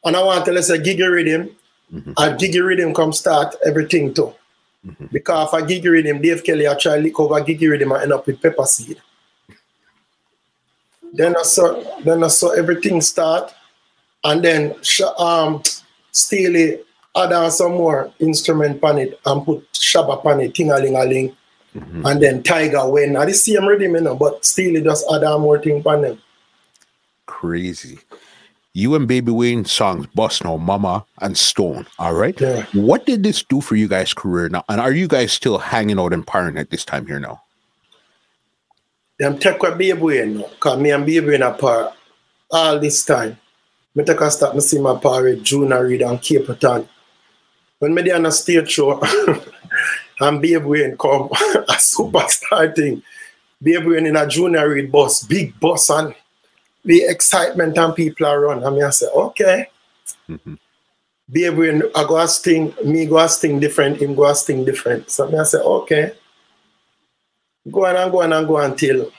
[SPEAKER 2] And I want to let's say Gigi Rhythm, mm-hmm. and Gigi Rhythm come start everything too. Mm-hmm. Because for Gigi Rhythm, Dave Kelly I try lick over Gigi Rhythm and end up with pepper seed. Then I saw then I saw everything start and then um Steely add on some more instrument on it and put shabba on it, ting a ling a ling. Mm-hmm. And then Tiger now the same rhythm, you know, but Steely just add on more thing on them.
[SPEAKER 1] Crazy. You and Baby Wayne songs Boss No Mama and Stone. All right.
[SPEAKER 2] Yeah.
[SPEAKER 1] What did this do for you guys' career now? And are you guys still hanging out in Parn at this time here now?
[SPEAKER 2] Them take what Baby Wayne now. Cause me and Baby Wayne apart all this time. Me take a stop me see my par with Junior Reid and Capleton when me on a stage show and Babe Wayne come, a superstar thing, Babe Wayne in a Junior Reid bus, big bus and the excitement and people around. And me I say, okay. Mm-hmm. Babe I go a sting, me go a sting different, him go a sting different. So me I say, okay. Go on and go on and go until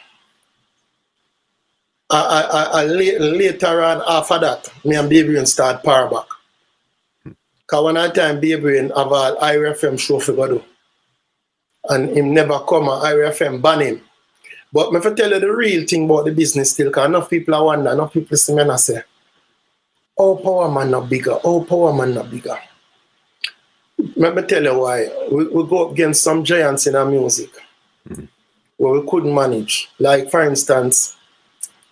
[SPEAKER 2] I, I, I, later on after that, me and Baby Wayne start power back. Because one at time, Baby have all IRIE FM show for do. And him never come and IRIE FM ban him. But me for tell you the real thing about the business still, because enough people are wonder, enough people see me and say, oh, power man not bigger, oh, power man not bigger. Let me tell you why. We, we go up against some giants in our music mm-hmm. where we couldn't manage. Like, for instance,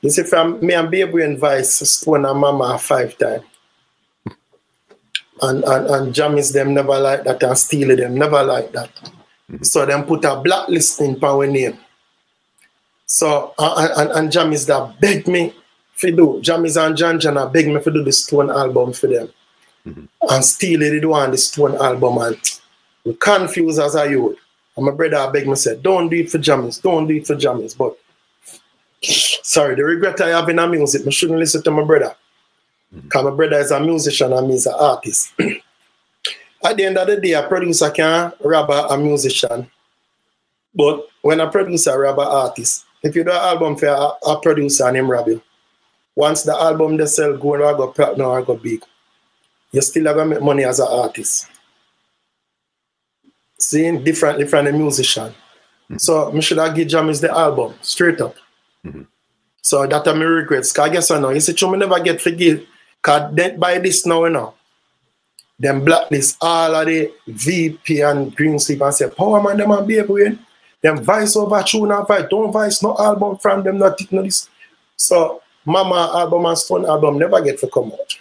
[SPEAKER 2] you see, from me and Baby and Vice, Stone and Mama five times and, and, and Jammys them never like that and Steely them never like that. Mm-hmm. So them put a blacklisting for our name. So uh, and, and Jammys that beg me for do. And John John beg me for do the Stone album for them. Mm-hmm. And Steely did want the Stone album and we confused as a youth. And my brother beg me said, don't do it for Jammys, don't do it for Jammys. But sorry, the regret I have in a music, I shouldn't listen to my brother. Because my brother is a musician and me is an artist. At the end of the day, a producer can rob a musician. But when a producer rob an artist, if you do an album for a, a producer and him rob you, once the album they sell go or go platinum or go big, you still have to make money as an artist. Seeing differently from a musician. Mm-hmm. So I should have give Jammys the album straight up. Mm-hmm. So that I'm regrets. Cause I guess I know. You see, me never get forgive Cause then by this now, you know, them blacklist all of the VP and Greensleeves and say, Power man, them and Baby Wayne. Them vice over tune and vice. Don't vice no album from them, not no this. So Mama album and Stone album never get to come out.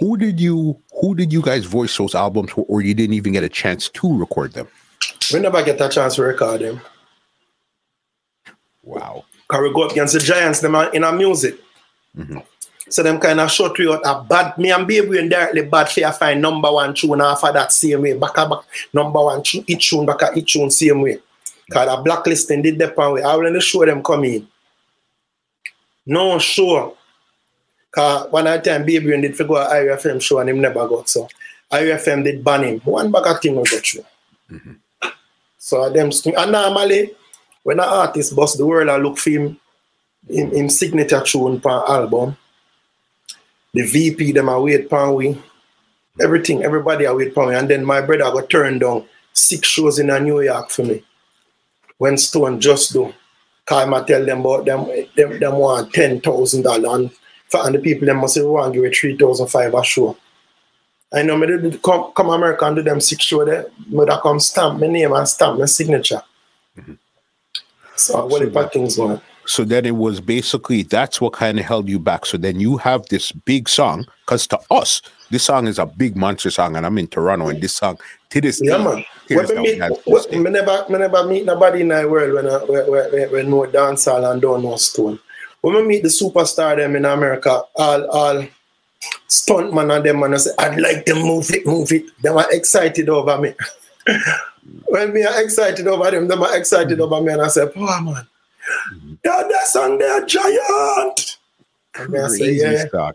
[SPEAKER 1] Who did you who did you guys voice those albums for, or you didn't even get a chance to record them?
[SPEAKER 2] We never get a chance to record them.
[SPEAKER 1] Wow.
[SPEAKER 2] Cause we go up against the giants them in our music. Mm-hmm. So them kind of shut you out a bad me and baby and directly bad for find number one tune after that same way. Back back number one tune, each tune back at each tune same way. Cause the blacklisting did depend way. I will the show them come in. No sure. Cause one at time baby and did figure out IRIE FM show and him never got so. IRIE FM did ban him. One back a will get you. Mm-hmm. So them and normally when an artist bust the world I look for him in, in signature tune per album the VP them I wait for we. Everything, everybody I wait for me. And then my brother got turned down six shows in a New York for me. When Stone just do. I tell them about them, them, them want ten thousand dollars and the people them must say want give me three thousand five a show. I know me did come come America and do them six show there, but I come stamp my name and stamp my signature. Mm-hmm. So what so the things.
[SPEAKER 1] So then it was basically that's what kind of held you back. So then you have this big song, because to us, this song is a big monster song, and I'm in Toronto, and this song to this
[SPEAKER 2] yeah, day, man. When me, meet, what, me never, me never meet nobody in the world when I, when, when, when no dancehall and don't know stone. When we meet the superstar them in America, all all stuntman and them and I say, I'd like to move it, move it. They are excited over me. when me are excited over them, they are excited mm-hmm. over me, and I say, oh man. Yeah, that song there, giant.
[SPEAKER 1] Crazy say, yeah.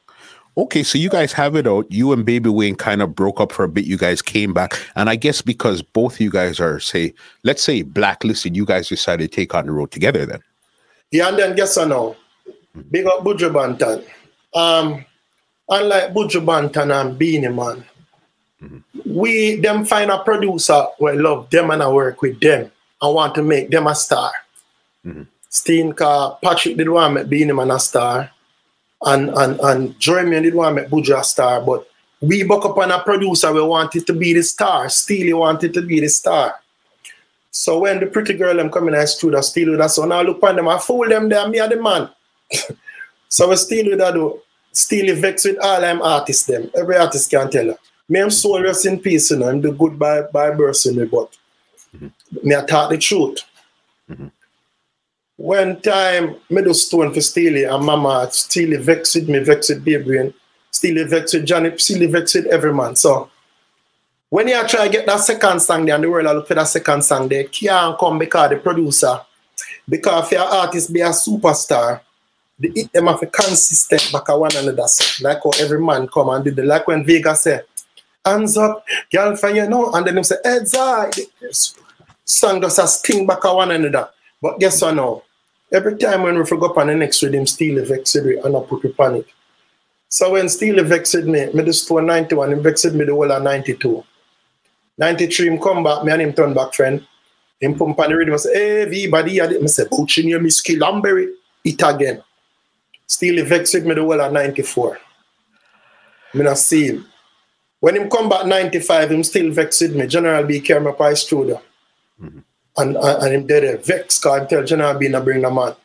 [SPEAKER 1] Okay, so you guys have it out. You and Baby Wayne kind of broke up for a bit. You guys came back, and I guess because both you guys are, say, let's say blacklisted, you guys decided to take on the road together. Then,
[SPEAKER 2] yeah, and then guess what now? Big up Buju Banton. Um, unlike Buju Banton and Beenie Man, mm-hmm. we them find a producer who love them and I work with them. I want to make them a star. Mm-hmm. Steen Patrick did want to make Beenie Man a star. And and and Jeremy did want to make Buju a star, but we buck up on a producer we wanted to be the star. Steely wanted to be the star. So when the pretty girl them coming I studio steal with us, so now look on them, I fool them there, me are the man. so we steal with that do steal vex with all them artists them. Every artist can tell her. Me I'm soul rest in peace, you know, I'm the good by by birth in me, but mm-hmm. me I talk the truth. Mm-hmm. When time me do stone for Steely and mama Steely vexed me, vexed baby and Steely vex with Johnny, Steely vex with every man. So when you try to get that second song there and the world look for that second song there, can't come because the producer, because if your artist be a superstar, the hit them have a consistent back at one another. So, like how every man come and do the like when Vega said, hands up, girlfriend, you know, and then them say, heads high. Song does a sting back at one another. But guess what now? Every time when we forgot on the next rhythm, Steely vexed me and I put it panic. So when Steely vexed me, me just 91, he vexed me the whole of 92. 93, him come back, me and him turn back friend. Him pump on the rhythm and say, everybody, I did. say, Bouchy near me skill, Lamberry, it again. Still vexed me the whole of 94. Me not see him. When him come back 95, him still vexed me. General B up his studio. Mm-hmm. And, and, and him dead vex, because him tell General B not bring the man.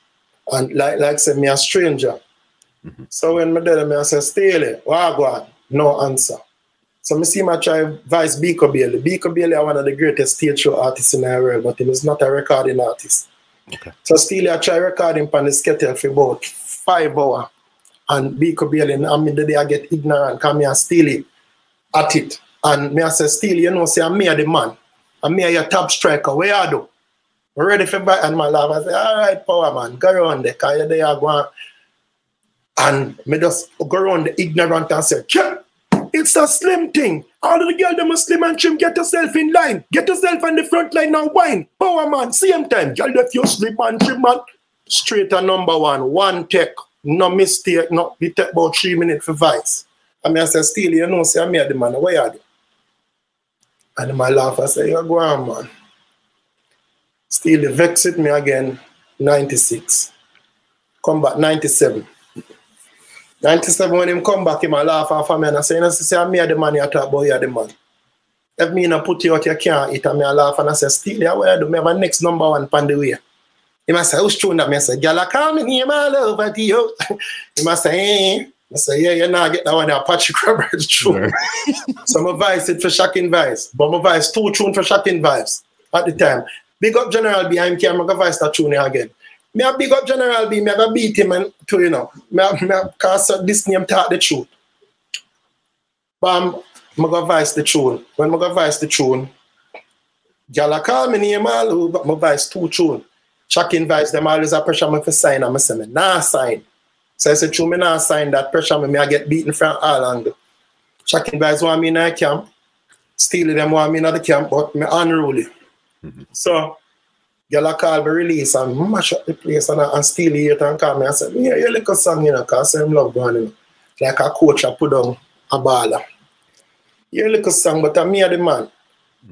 [SPEAKER 2] And like, like said, me a stranger. Mm-hmm. So when me dead, me I say, Steely, wagwan, no answer. So me see my try Vice Biko Bailey. Biko Bailey are one of the greatest stage show artists in the world, but he is not a recording artist. Okay. So still I try recording on the skettle for about five hours. And Biko Bailey, and me the day I get ignorant, come here steal it at it. And me I say, still, you know, say I'm me the man. I'm me your top striker. Where you do? We're ready for back and my love. I say, all right, power man, go around there, because you're there going. And me just go around the ignorant and say! It's a slim thing. All of the girls them are slim and trim. Get yourself in line. Get yourself on the front line now. Wine. Power man. Same time. Girl if you slim and trim man. Straight number one. One tech. No mistake. No. It take about three minutes for vice. I mean I say, still you know, say I made the man. Where are they? And my laugh, I say, you go on, man. Still they vexed me again, 96. Come back 97. 97 when him come back, him a laugh off of me and I say, you know, say, I'm me the man you talk about, you the man. If me not put you out, you can't eat, and me a laugh and I say, still, yeah, I do? Me have a next number one pan the way. He must say, who's true that? Me I say, girl, I call me name all over you. he must say, eh. I say, yeah, you not get that one Apache Crabber is true. so my vice it for shocking vibes. But my vice two tune for shocking vibes at the time. Big up General B, I'm here, I'm going to vice that tune again me a big up General B, me a beat him and to you know, me have, me have, cause this name talk the truth. Bam, I'm go vice the tune. When I go vice the tune, Gyal call me name all but my vice two tune. Shocking Vibes, them always a pressure me for sign and I say me nah sign. So I said, true, me nah sign that pressure me, me I get beaten from all angle. Shocking Vibes want me in a camp. Steely them want me in the camp, but me unruly. Mm-hmm. So Girl a call me release and mash up the place and, and steal it and call me and say, yeah, you like a song, you know, because I'm love going, you know. Like a coach I put on a baller. You like a song, but I'm me the man.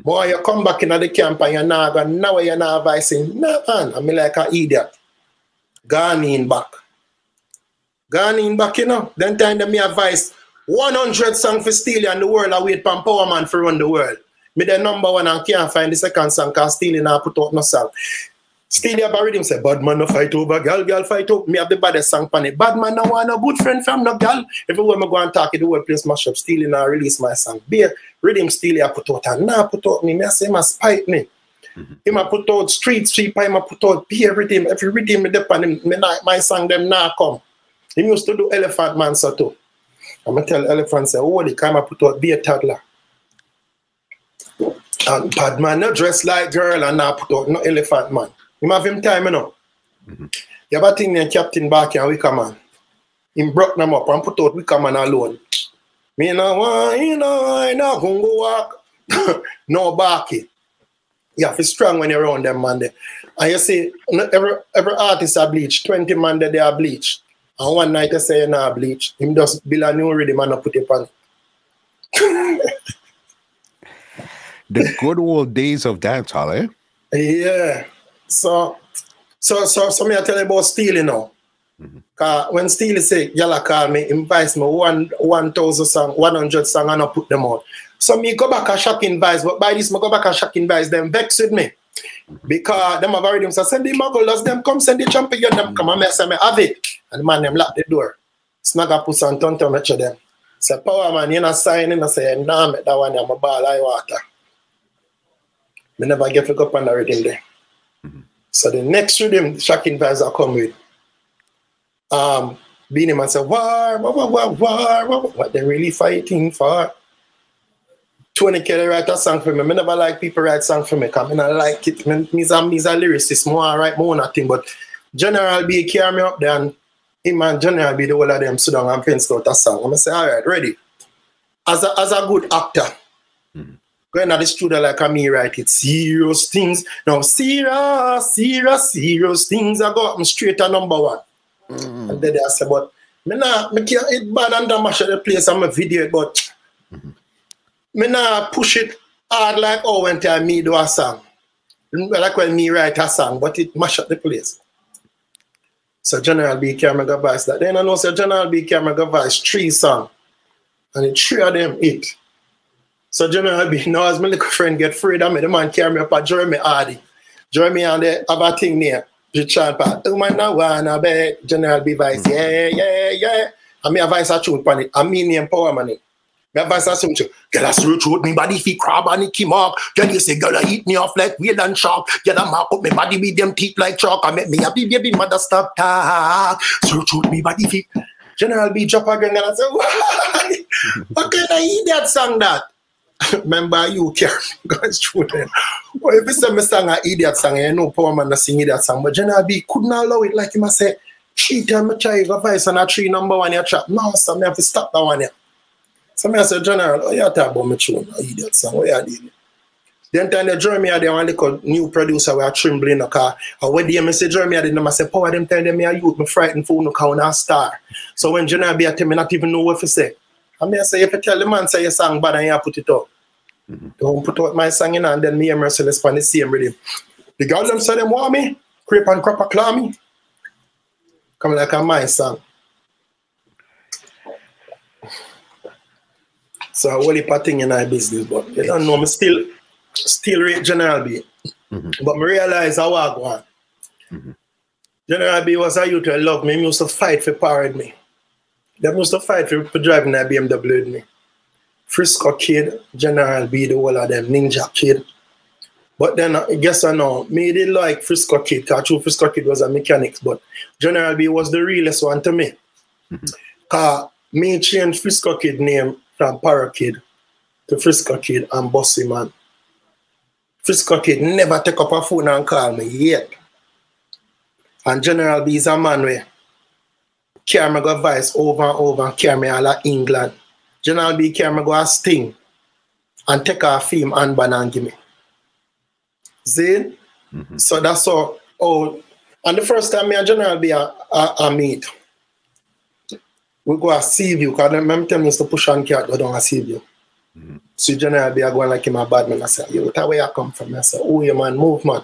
[SPEAKER 2] Boy, you come back in the camp and you're not going, now you're not advising, no man, I'm like an idiot. Gone in back. Gone in back, you know. Then time them me advice 100 song for stealing and the world I wait for Power Man for run the world. Me the number one and can't find the second song because Steely now put out no song. Steely have a rhythm say, bad man no fight over, girl, girl fight over. Me have the baddest song pan it. Bad man no want a good friend from no girl. Everywhere me go and talk, to the whole place mash up. Steely now release my song. Be rhythm Steely I put out and now put out me. Me I say, ma spite me. Mm-hmm. Him a put out street sweep, him a put out beer rhythm, every rhythm me depend him, me not, my song them now come. Him used to do Elephant Man so too. I'm gonna tell Elephant say, oh, the kind of put out be a toddler. And bad man not dress like girl and not put out no elephant man. Him have him time, you know. Mm-hmm. You have a thing named Captain Barkey and Wickerman. Him broke them up and put out Wickerman alone. Me no want, you know, I not gonna go walk. no Barkey. You have to strong when you're around them man there. And you see, every every artist are bleached. 20 man there they are bleached. And one night I say, nah, bleach. Him just build a new rhythm and I put it on.
[SPEAKER 1] the good old days of dancehall, eh?
[SPEAKER 2] Yeah. So, so, so, so me I tell you about Steely now. Mm-hmm. Cause when Steely say, Yalla call me, invite me one one thousand song, one hundred song, and I put them out. So me go back a shocking vibes, but by this, me go back a shocking vibes, them vex with me. Because them have already so send the muggles, them come send the champion, them come and mess me have it. And the man them lock the door. Snag a puss and turn to me to them. Say, power man, you not sign in, I say, nah, make that one, I'm a ball I water. Me never get pick up on the rhythm there. Mm-hmm. So the next rhythm, shocking vibes I come with. Um, Beenie Man said, war, war, war, war, war, what they really fighting for? Tony Kelly write a song for me. I never like people write song for me because I don't like it. Me, me's a, me's a lyricist, more I write more nothing. But General B carry me up there and him and General B, the whole of them sit down and pencil out a song. I'm say, all right, ready. As a, as a good actor, mm-hmm. going to the studio like a me write it, serious things. Now, serious, serious, serious things. I got them straight to number one. Mm-hmm. And then I say, but me nah, me can't, it bad and damage the place. I'm a video, but mm-hmm me not push it hard like oh when time me do a song. Like when me write a song, but it mash up the place. So General B Camera got voice that. Then I know so General B Camera got voice three song. And the three of them hit. So General B now as my little friend get freed of me, the man carry me up at Jeremy Hardy. Jeremy and have a thing there. The chant part, oh man, now wanna bet General B voice, mm. yeah, yeah, yeah. And me a voice a tune on it. I mean the empowerment. Me advice as much. Girl, I search out me body fi crab and Nicky Mark. Girl, you say, girl, I eat me off like whale and shark. Girl, I mark up me body with them teeth like chalk. I make me happy, baby, mother stop talk. Search out me body fi. General B drop again and I say, why? what kind of idiot song that? Remember you care guys them. Well, if it's a song an idiot song, I know power man to sing idiot song, but General B couldn't allow it like him I say, three time I try to voice on a three number one your trap. No, so I have to stop that one here. So I said, General, oh, you talk about my tune, I idiot song, what you did? Then time the Jeremy had one little new producer we are trembling in the car. And when they say Jeremy had them, I said, power them time them me a youth, me frightened for no count a star. So when General be at me not even know what to say. I mean I say if you tell the man say your song bad and you put it up. Mm-hmm. Don't put out my song in and then me and Merciless on the same rhythm. The girl them say them want me, creep and crop a claw me. Come like a my song. So I only thing in my business, but you don't know, me still still rate General B. Mm-hmm. But me realize how I go on. Mm-hmm. General B was a youth who love me. He used to fight for parade me. They used to fight for, for driving a BMW with me. Frisco kid, General B, the whole of them, Ninja kid. But then I guess I know, me did like Frisco kid, because true Frisco kid was a mechanic, but General B was the realest one to me. Mm-hmm. me changed Frisco kid name from Para Kid to Frisco Kid and Bossy Man. Frisco Kid never take up a phone and call me yet. And General B is a man where carry me go vice over and over and carry me all of England. General B carry me go a sting and take a film and ban and give me. See? Mm-hmm. So that's all. Oh, and the first time me and General B a, a, a meet, we go a Seaview, because I remember telling us to push on cat go down a Seaview. Mm-hmm. So generally be going like him a bad man. I say, yo, what where you come from? I say, oh, you man, move man.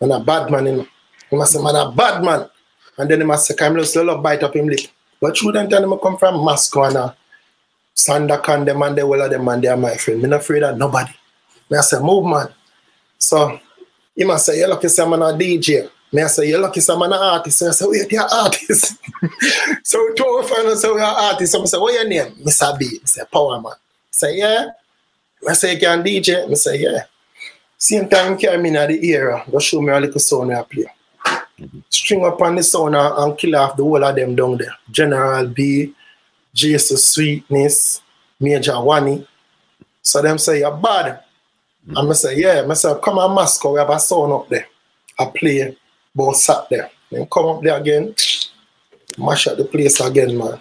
[SPEAKER 2] Man a bad man, you know. He must say, man a bad man. And then he must say, come just little bite up him lip. But you don't tell him I come from Moscow and uh, Sandakan, them and the whole of them and they are my friend. I'm not afraid of nobody. I say, move man. So he must say, you lucky say I'm a DJ. Me I say, you're lucky some an artist. I say, oh, wait, you're artist. so two of us say, we're artist. So I say, what your name? Mr. B. I say, Power Man. I say, yeah. I say, you can DJ? I say, yeah. Same time, carry me in the era. Go show me a little sound I play. String up on the sound and kill off the whole of them down there. General B, Jesus Sweetness, Major Wani. So them say, you're bad. And I say, yeah. I say, come on Moscow, we have a sound up there. I play but sat there. Then come up there again, mash up the place again, man.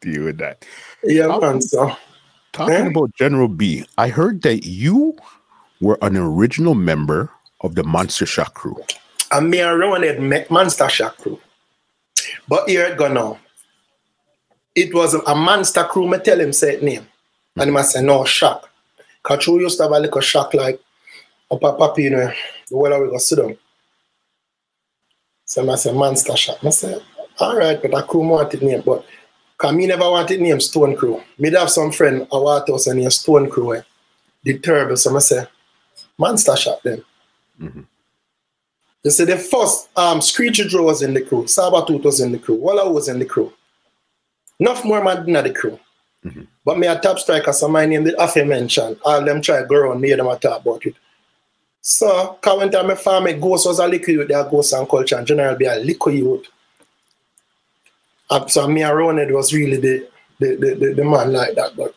[SPEAKER 1] Deal with that.
[SPEAKER 2] Yeah, man. So
[SPEAKER 1] talking eh? about General B, I heard that you were an original member of the Monster Shock crew.
[SPEAKER 2] And me and Rowan had met Monster Shock crew. But here it go now. It was a monster crew, me tell him say it name. And he must say, no, shock. Because you used to have a little shock like up a puppy, you know, the way we go sit down. So I say, monster shock. I say, all right, but a crew wanted name, but because me never wanted name Stone Crew. Me have some friend a Waterhouse and name Stone Crew. Eh? The terrible. So I say, monster shot then. Mm-hmm. You see, the first um, Screechy Joe was in the crew, Sabatut was in the crew, Walla was in the crew. Enough more man in the crew. Mm-hmm. But me a top striker, so my name did Afe mention. All them try go around me, them a talk about it. So, cause when time I found me, Ghost was a liquor youth, there Ghost and Culture, and General be a liquor youth. so me around it was really the, the, the, the, the man like that. But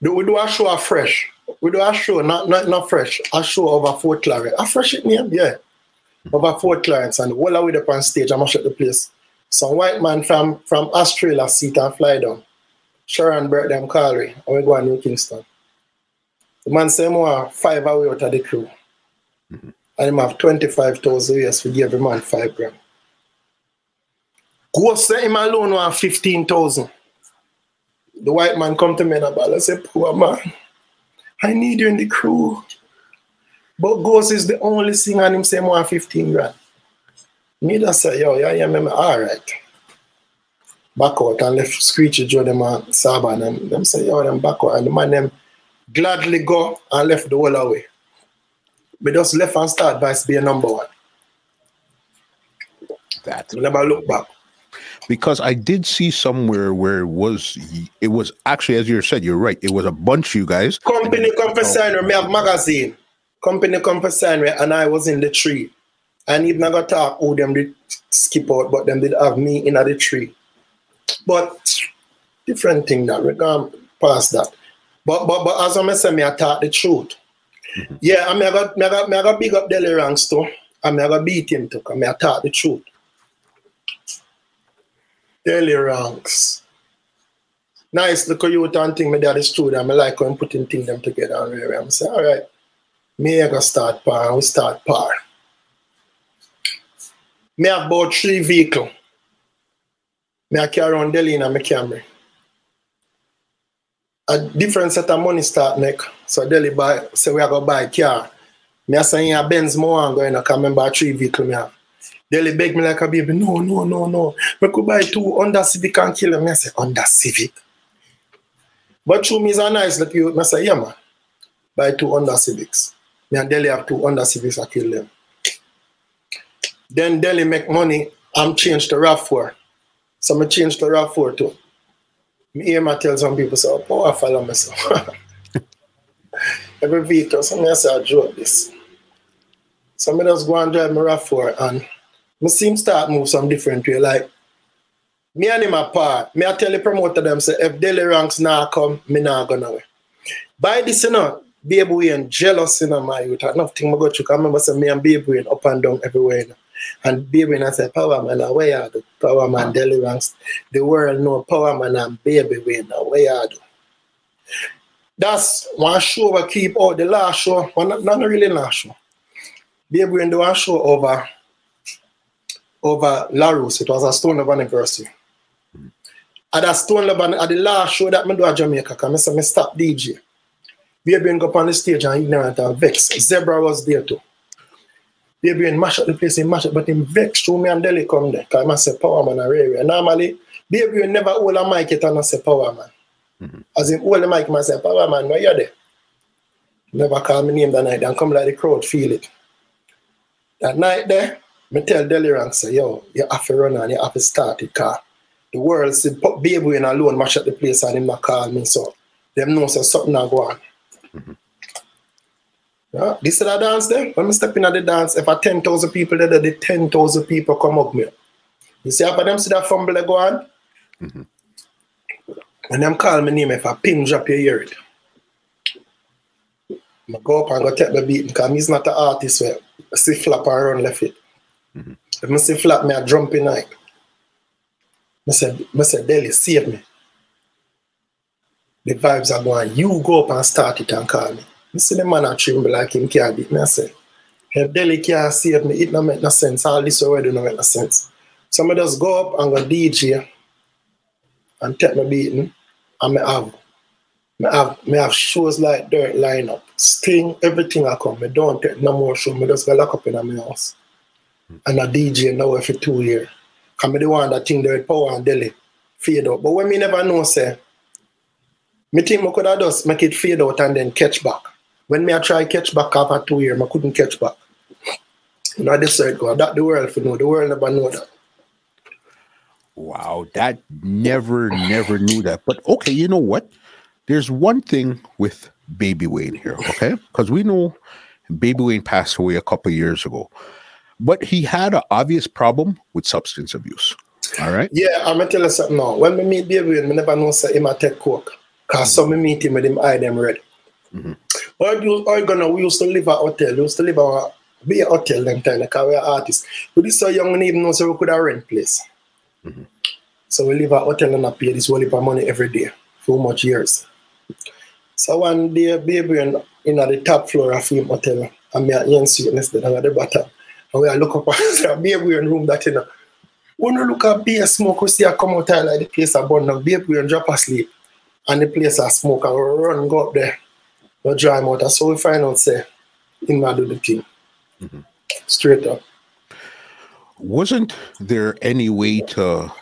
[SPEAKER 2] we do a show afresh. We do a show, not not, not fresh, a show over Fort Clarence. A fresh it name, yeah. Over Fort Clarence and while I with up on stage, I mash up the place. Some white man from from Australia seat and fly down. Sharon brought them Calgary and we go to New Kingston. The man say more five away out of the crew. Mm-hmm. And him have 25,000 years to give every man five grand. Go say him alone want 15,000. The white man come to me and I say, poor man, I need you in the crew. But Ghost is the only thing and him say more 15 grand. Me just say, yo, yeah, yeah, me, all right. Back out and left Screechy Joe them and Saba and them, them say, yo, them back out. And the man them gladly go and left the whole away. But just left and start by be a number one. That. never look back
[SPEAKER 1] because I did see somewhere where it was it was actually as you said you're right it was a bunch of you guys
[SPEAKER 2] company for me have magazine company for and I was in the tree and even I got talk who them did skip out, but them did have me in the tree. But different thing that we can pass that. But but but as I say, me I talk the truth. Mm-hmm. Yeah, I mean I got me I got me I got big up Delly Ranks too. And me I got beat him too, because me I talk the truth. Delly Ranks. Nice look at you and think me that is true. That I like when putting things them together I'm saying, all right, me I got start par, we start par. Me have about three vehicles. Me I carry around Delly in my Camry. A different set of money start make. So Delly buy, say we are to buy a car. Me I say, yeah, Benz more and going to come buy three vehicles me have. Delly beg me like a baby, no, no, no, no. Me could buy two Honda Civic and kill them. Me I say, Honda Civic? But through me is a nice look you. Me say, yeah man, buy two Honda Civics. Me and Delly have two Honda Civics, I kill them. Then Delly make money, I'm changed to RAV4. So I change to RAV4 too. Me hear my tell some people say, oh, I follow myself. So. Every vehicle, so I say, I drove this. So I just go and drive my RAV4 and I see him start move some different way. Like, me and him apart. Me I tell the promoter them say, if Delly ranks now come, me not gonna away. By this, you know, Baby Wayne jealous in you know, my youth. Nothing I go through. I remember say me and Baby Wayne up and down everywhere. You know. And baby, and I said, Power Man, where are the Power Man Delly ranks? The world know Power Man and baby when where are the That's one show we keep out the last show, one not, not really last show. Baby when the one show over over Larus, it was a Stone Love anniversary. At a Stone Love at the last show that I do at Jamaica, because I stop DJ. Baby go up on the stage and ignorant and vex. Zebra was there too. Baby and mash up the place, he mash up, but him vex through me and Delly come there. Cause I say power man a rare. Normally, baby never hold a mic it and I say power man. Mm-hmm. As in hold the mic, I say power man, where you there? Never call me name that night and come like the crowd feel it. That night there, me tell Delly Rank say, yo, you have to run and you have to start it car. The world see baby in alone mash up the place and him not call me. So them know say something not go on. Mm-hmm. Yeah, this is a dance there. When I step in at the dance, if I 10,000 people there, the 10,000 people come up me. You see, after them see that fumble go on, mm-hmm. and them call my name, if I pin drop, you hear it. I go up and go take the beat because he's not an artist where I see flap and run left it. Mm-hmm. If I see flap, me I jump in like. I said, I said, Delly, save me. The vibes are going. You go up and start it and call me. I see the man a tremble like him can't beat me. I say, if Delly can't save me, it don't make no sense. All this already don't make no sense. So I just go up and go DJ and take my beating and I have me have me have shows like dirt lineup. Sting, everything I come. Me don't take no more show. Me just go lock up in my house. And a DJ now for two years. Cause me the one that think there power and Delly fade out. But when me never know say, me think me could have just make it fade out and then catch back. When me I try catch back after two years, I couldn't catch back. And I decided go that the world for know. The world never know that.
[SPEAKER 1] Wow, that never, never knew that. But okay, you know what? There's one thing with Baby Wayne here, okay? Because we know Baby Wayne passed away a couple years ago, but he had an obvious problem with substance abuse. All right.
[SPEAKER 2] Yeah, I'm gonna tell you something now. When we meet Baby Wayne, we never know say him a take coke. because mm-hmm. some meet him with him eye them red. Mm-hmm. Or you or gonna we used to live at hotel, we used to live at be a hotel them time, like we are artists. But this so young we even know so we could have rent place. Mm-hmm. So we live at hotel and I pay this whole heap of money every day for much years. So one day, baby, in, in the top floor of him hotel, and me at Ian Sweetness, then at the bottom. And we are look up and say, baby, in room that, you know. When you look at beer smoke, we see a come out like the place a burn down. Baby, and drop asleep. And the place a smoke, and we run, go up there. We dry him out. So we find out, say, in do the thing. Mm-hmm. Straight up.
[SPEAKER 1] Wasn't there any way to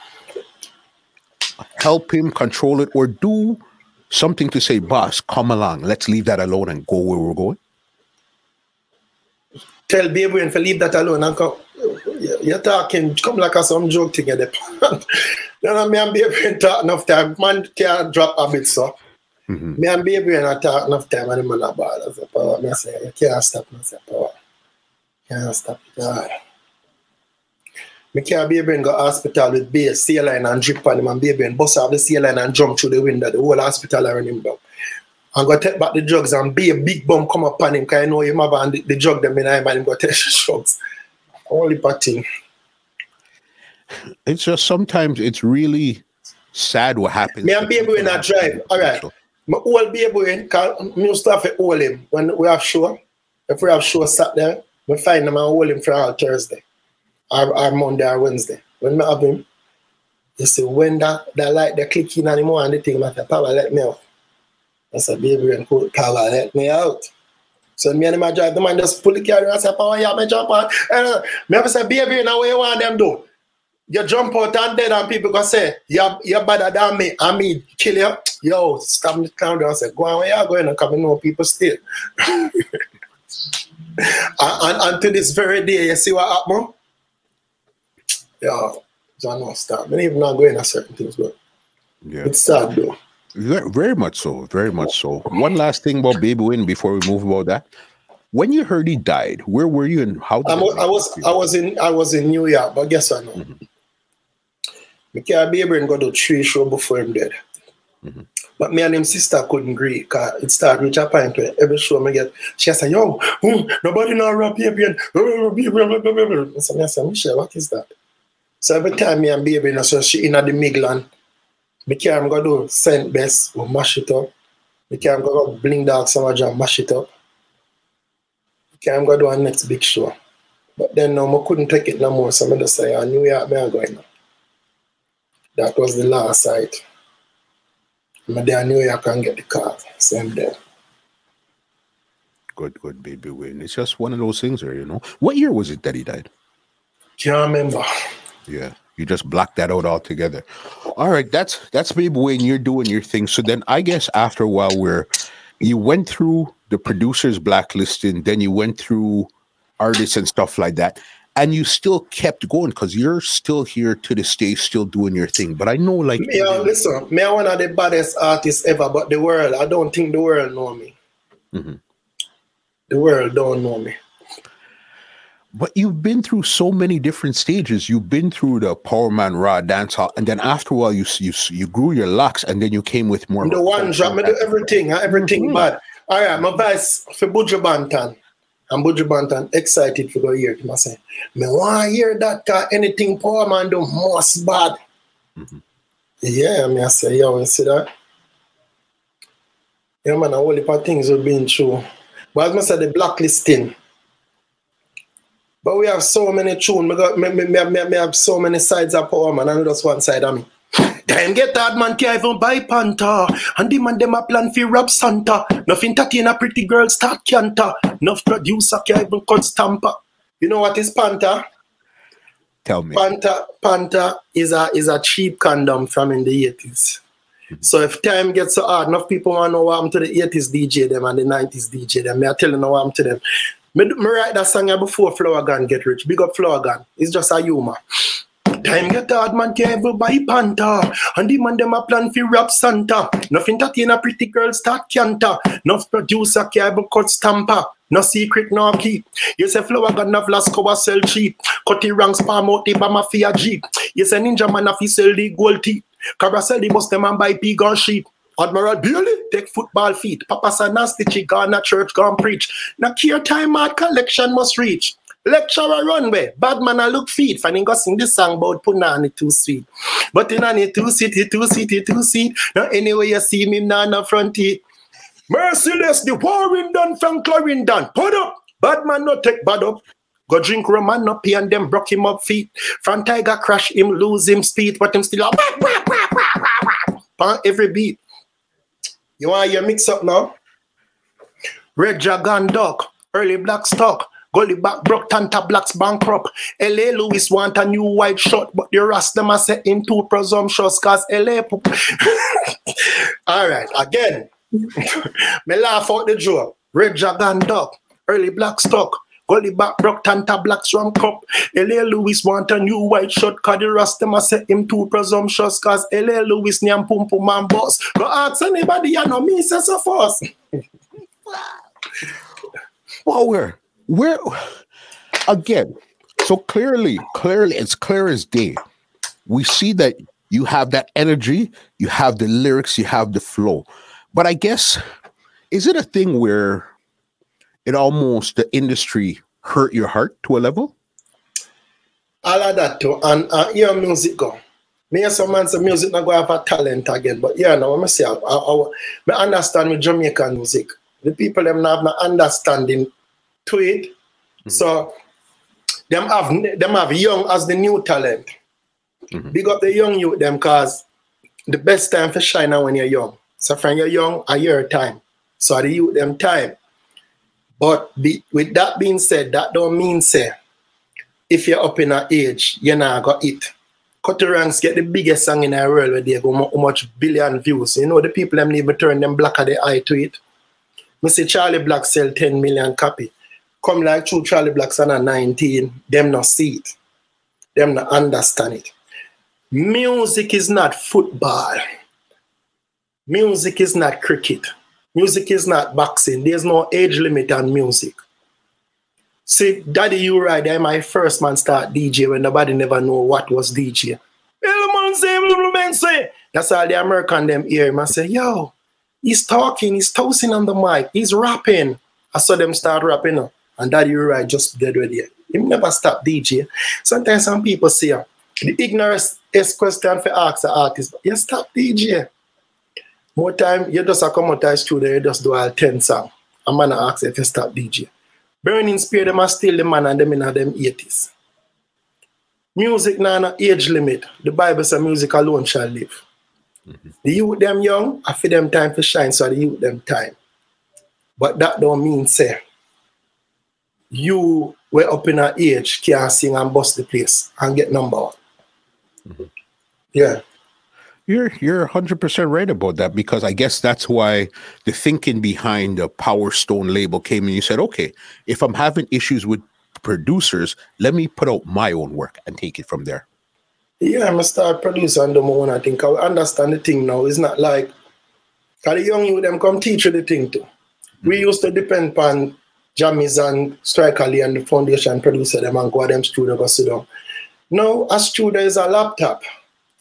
[SPEAKER 1] help him control it or do something to say, boss, come along, let's leave that alone and go where we're going?
[SPEAKER 2] Tell baby and leave that alone and come. You're talking, come like a some joke thing at the you know, me and baby talk enough time. Man can't drop a bit, so. Mm-hmm. Me and baby and I talk enough time and man a ball. I say, power. Me say, you can't stop. Me say, power. Can't stop it. Me can't be able to go hospital with base, saline and drip on him and able to bust off the saline and jump through the window. The whole hospital around him down. And go take back the drugs and be a big bum come upon him because I know him have and the, the drug them in him and him go take the drugs. Only bad thing.
[SPEAKER 1] It's just sometimes it's really sad what happens.
[SPEAKER 2] Me and baby when I drive. All right. My old baby when me used to have to him when we have show. If we have show sat there, we find him and hold him for all Thursday or, or Monday or Wednesday. When I have him, you see, when that, that light the clicking anymore and the thing, my power let me out. I said, baby, and put power let me out. So me and him I drive the man just pull the car and say, power, yeah, me jump on. Uh, me have say, baby, now what you want them do? You jump out and dead and people go say, you're, you're better than me. I mean, kill you. Yo, stop down there and say, go on where you going and come and know people still. and, and, and to this very day, you see what happened? yeah, John not stop. Many even not going at certain things, but yeah, it's sad though.
[SPEAKER 1] Very much so, very much so. One last thing about Baby Wayne before we move about that. When you heard he died, where were you and how?
[SPEAKER 2] I was, I was, I was in, I was in New York, but guess what? No, mm-hmm. Because Baby Wayne got a three show before him dead. Mm-hmm. But me and him sister couldn't agree because it started reach a point where every show me get, she said, yo, hmm, nobody know rap Baby I said, Michelle, what is that? So every time me and baby, so she in the Miglan, me can't go do Saint Best or mash it up. Me can't go do Bling Dawg Summer Jam, mash it up. Me can't go do a next big show. But then no, I couldn't take it no more, so I just say, I knew York, me I going now. That was the last site. I'm there New York and get the car. Same day.
[SPEAKER 1] Good, good, baby Wayne. It's just one of those things there, you know. What year was it that he died?
[SPEAKER 2] Can't remember.
[SPEAKER 1] Yeah. You just block that out altogether. All right, that's that's maybe when you're doing your thing. So then I guess after a while where you went through the producers blacklisting, then you went through artists and stuff like that, and you still kept going because you're still here to this day, still doing your thing. But I know, like,
[SPEAKER 2] yeah, listen, me, I'm one of the baddest artists ever, but the world, I don't think the world know me. Mm-hmm. The world don't know me
[SPEAKER 1] but you've been through so many different stages. You've been through the Power Man Raw dance hall, and then after a while, you you you grew your locks, and then you came with more.
[SPEAKER 2] The one drop, me do everything, everything mm-hmm. bad. All right, my vice for Buju. And Buju Banton excited for go hear it. I say, me want to hear that car anything poor Man do most bad. Mm-hmm. Yeah, me I say, yeah, you see that? Yeah, man, a whole heap of things we've been through. But as I said, the blacklisting But we have so many tunes. Me, me, me, me, me, have so many sides of power, man. And just one side of me. Time get hard, man, can't even buy Panta. And the man, them a plan for rob Santa. Nothing in a pretty girl start canter. Enough producer can't even cut stamper. You know what is Panta?
[SPEAKER 1] Tell me.
[SPEAKER 2] Panta, Panta is a is a cheap condom from in the 80s. Mm-hmm. So if time gets so hard, enough people want to know what I'm to the 80s DJ them and the 90s DJ them. Me I tell you what I'm to them. Me, me write that song before Flourgon get rich. Big up Flourgon. It's just a humor. Time get hard, man can't ever buy Panta. And the man them a plan for rap Santa. Nothing that in a pretty girl start canter. No producer can't even cut stamper. No secret, no keep. You say Flourgon have last cover sell cheap. Cutty Ranks palm out the mafia jeep. You say Ninjaman have sell the gold teeth. Carousel the bust them and buy pig and sheep. Admiral Bailey, take football feet. Papa San nasty chick gone a church, gone preach. Now care time art collection must reach. Lecturer run runway, bad man I look feet. Finding go sing this song about punani too sweet. But in any two city, two city, two seat. Now anyway you see me now no front teeth. Merciless, the warring done from Clarendon. Put up. Bad man not take bad up. Go drink rum and up and them broke him up feet. Front tiger crash him, lose him speed, but him still up. Every beat. You want your mix up now? Red Dragon Duck, early black stock, Gully back broke Tanta Blacks bankrupt. LA Lewis want a new white shirt, but the rest them are set him too presumptuous cause LA All right, again. me laugh out the joke. Red Dragon Duck, early black stock. Gully back broke Tanta Blacks rum cup. LA Lewis want a new white shirt cause the rest them are set him too presumptuous cause LA Lewis nyam pum pum man boss. Go ask anybody you know me says so fast.
[SPEAKER 1] well, where? again so clearly clearly it's clear as day we see that you have that energy you have the lyrics you have the flow. But i guess is it a thing where it almost the industry hurt your heart to a level?
[SPEAKER 2] All of that too. And uh, your music go. Me and some man say music not to have a talent again but yeah now I'm say I, I, I, understand with Jamaican music. The people them not have no understanding to it. Mm-hmm. So them have them have young as the new talent. Mm-hmm. Big up the young youth them cause the best time for shine when you're young. So when you're young, a year time. So the youth them time. But be, with that being said, that don't mean say if you're up in an age, you're not got it. Cutty Ranks, get the biggest song in the world where they go how much billion views. You know the people them even turn them black of the eye to it. Mr. Charlie Black sell 10 million copy come like true Charlie Blacks and 19, them not see it. Them not understand it. Music is not football. Music is not cricket. Music is not boxing. There's no age limit on music. See, Daddy, you right there, my first man start DJ when nobody never know what was DJ. That's all the American them hear him and say, yo, he's talking, he's toasting on the mic, he's rapping. I saw them start rapping. Up. And that you're right, just dead with you. Him never stop DJ. Sometimes some people say, uh, the ignorance is question for ask the artist, you stop DJ. More time, you just a come out of studio, you just do all 10 songs. A man ask if you stop DJ. Burning Spear, them are still the man and them in them 80s. Music now no age limit. The Bible says music alone shall live. Mm-hmm. The youth them young, I feel them time to shine, so the youth them time. But that don't mean say you were up in an age can sing and bust the place and get number one. Mm-hmm. Yeah.
[SPEAKER 1] You're you're hundred percent right about that because I guess that's why the thinking behind the Power Stone label came and you said, okay, if I'm having issues with producers, let me put out my own work and take it from there.
[SPEAKER 2] Yeah, I'm a start producing on the own. I think I understand the thing now. It's not like cause the young you them come teach you the thing too. Mm-hmm. We used to depend on Jammies and Striker Lee and the foundation producer them and go to them studio go sit down. Now a studio is a laptop.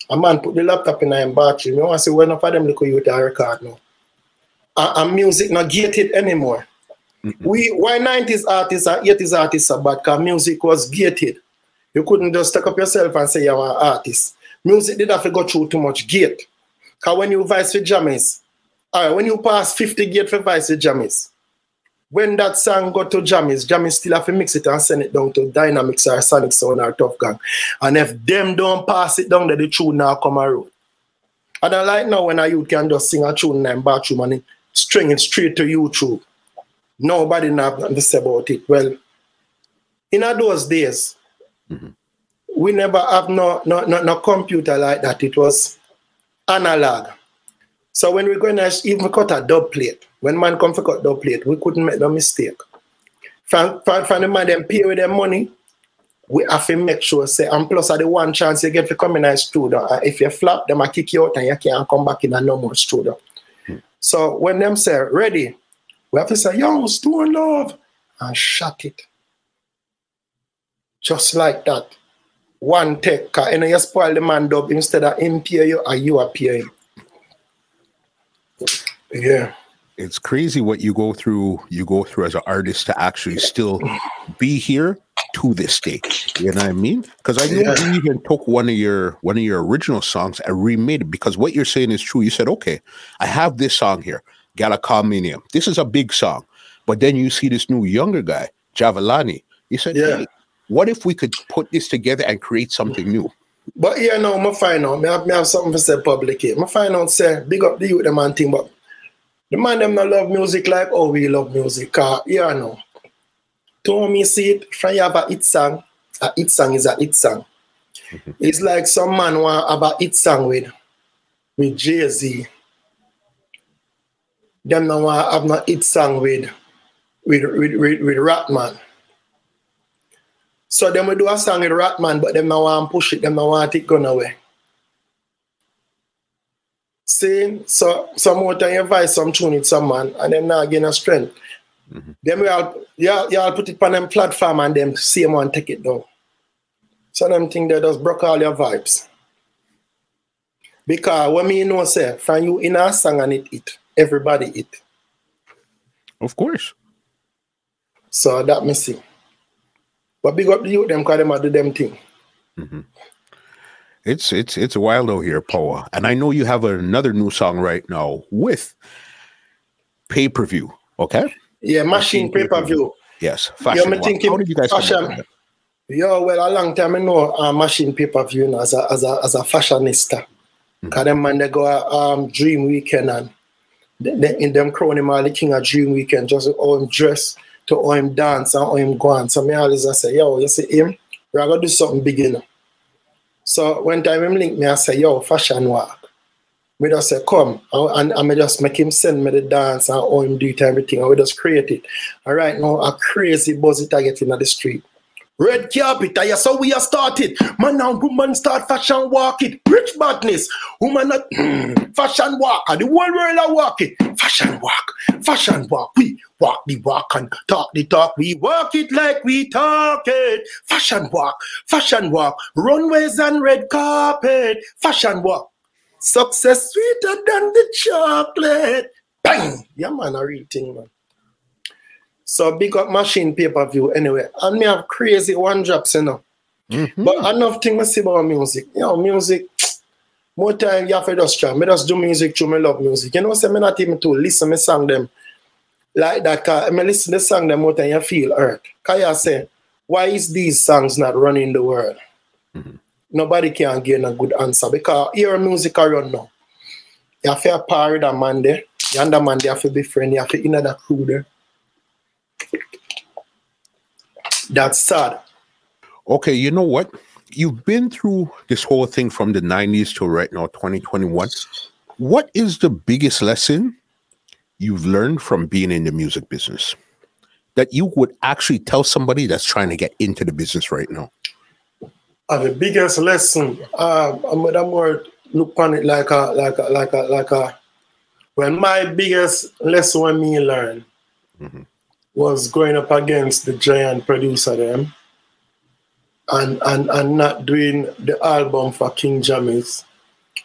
[SPEAKER 2] A man put the laptop in a battery. Me want to say when of them look you with a record now. And, music not gated anymore. Mm-hmm. We why 90s artists and 80s artists are bad because music was gated. You couldn't just take up yourself and say you're an artist. Music did have to go through too much gate. Because when you vice with jammies, all right, when you pass 50 gate for vice with jammies, when that song got to Jammy's, Jammy's still have to mix it and send it down to Dynamics or Sonic Sound or Tuff Gong. And if them don't pass it down, then the tune now come around. And I like now when a youth can just sing a tune in bathroom and string it straight to YouTube. Nobody to say about it. Well, in those days, mm-hmm. we never have no, no, no, no computer like that. It was analog. So when we're going to even cut a dub plate, when man come for cut dub plate, we couldn't make no mistake. From, from, from the man them pay with their money, we have to make sure say, and plus at the one chance you get to come in a studio. Uh, if you flop, them I kick you out and you can't come back in a normal studio. Hmm. So when them say ready, we have to say, yo, Stone Love, and shut it. Just like that. One take, and you you spoil the man dub instead of him pay you or you are paying. Yeah.
[SPEAKER 1] It's crazy what you go through, you go through as an artist to actually still be here to this day. You know what I mean? Because I know yeah. you even took one of your one of your original songs and remade it because what you're saying is true. You said, okay, I have this song here, Galacomania. This is a big song. But then you see this new younger guy, Javelani. You said, yeah. Hey, what if we could put this together and create something new?
[SPEAKER 2] But yeah, no, I find out. I have, have something to say publicly. I find out, say, big up the youth, the man thing, but the man them not love music like oh we love music. Yeah, no. To me see it, you have a hit song, a hit song is a hit song. Mm-hmm. It's like some man want have a hit song with, with Jay-Z. Them not want have no hit song with, with, with, with, with Ratman. So them we do a song with Ratman, but them not want push it, them not want it gone away. See, so some more time you advise some tune with some man and them not gain a strength. Mm-hmm. Then we all y'all, y'all put it on them platform and them same one take it down. So them think they just broke all your vibes. Because when me know say from you in a song and it it, everybody it.
[SPEAKER 1] Of course.
[SPEAKER 2] So that me see. But big up the youth them because them do them thing. Mm-hmm.
[SPEAKER 1] It's it's it's wild out here, Poa. And I know you have another new song right now with pay per view. Okay.
[SPEAKER 2] Yeah, machine, machine pay per view.
[SPEAKER 1] Yes, fashion.
[SPEAKER 2] Yeah, thinking, How did you guys fashion, Yo, well, a long time I know uh, machine pay per view as a as a as a fashionista. Mm-hmm. Cause them man they go um dream weekend and they, in them crown him all the king of dream weekend, just how him dress to how him dance and how him go on. So me always I say, yo, you see him, we're gonna do something big enough. So when him link me, I say, yo, fashion walk. Me just say, come. And, and me just make him send me the dance and all him do it everything. And we just create it. All right, now a crazy buzz it I get in the street. Red carpet, I saw we are started. Man and woman start fashion walk it. Rich badness. Woman not fashion walk. The whole world are walking. Fashion walk. Fashion walk. We walk the walk and talk the talk. We walk it like we talk it. Fashion walk. Fashion walk. Runways and red carpet. Fashion walk. Success sweeter than the chocolate. Bang! Yeah, man, a real thing, man. So big up machine pay-per-view anyway. And me have crazy one drops, you know. Mm-hmm. But enough thing I see about music. You know, music, more time you have to just try. Me just do music through me love music. You know, say me not even to listen me song them like that. Cause me listen to the song them more time you feel hurt. Cause you say, why is these songs not running the world? Mm-hmm. Nobody can get a good answer because your music are run now. You have to par with a man there. The man there have to be friend. You have to in that crew there. That's sad.
[SPEAKER 1] Okay, you know what? You've been through this whole thing from the 90s to right now, 2021. What is the biggest lesson you've learned from being in the music business that you would actually tell somebody that's trying to get into the business right now?
[SPEAKER 2] Uh, the biggest lesson, uh, I'm, more look on it like a, like a, like a, like a, when my biggest lesson when me learn mm-hmm was going up against the giant producer them and and and not doing the album for King Jammy's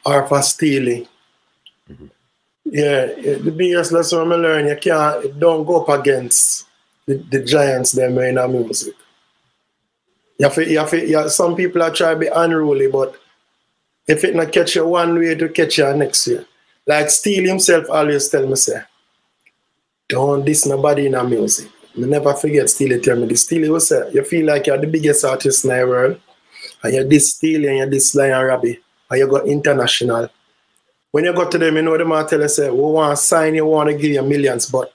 [SPEAKER 2] or for Steely. Mm-hmm. Yeah, the biggest lesson I learned, you can't don't go up against the, the giants them in our music. You have to, you have to, you have, some people are trying to be unruly, but if it not catch you one way, to catch you next year. Like Steely himself always tell me say, don't diss nobody in our music. Me never forget Steely tell me this. Steely will say, you feel like you're the biggest artist in the world, and you're this Steely and you're this Sly and Robbie, and you go international. When you go to them, you know them I tell you, say, we want to sign you, want to give you millions, but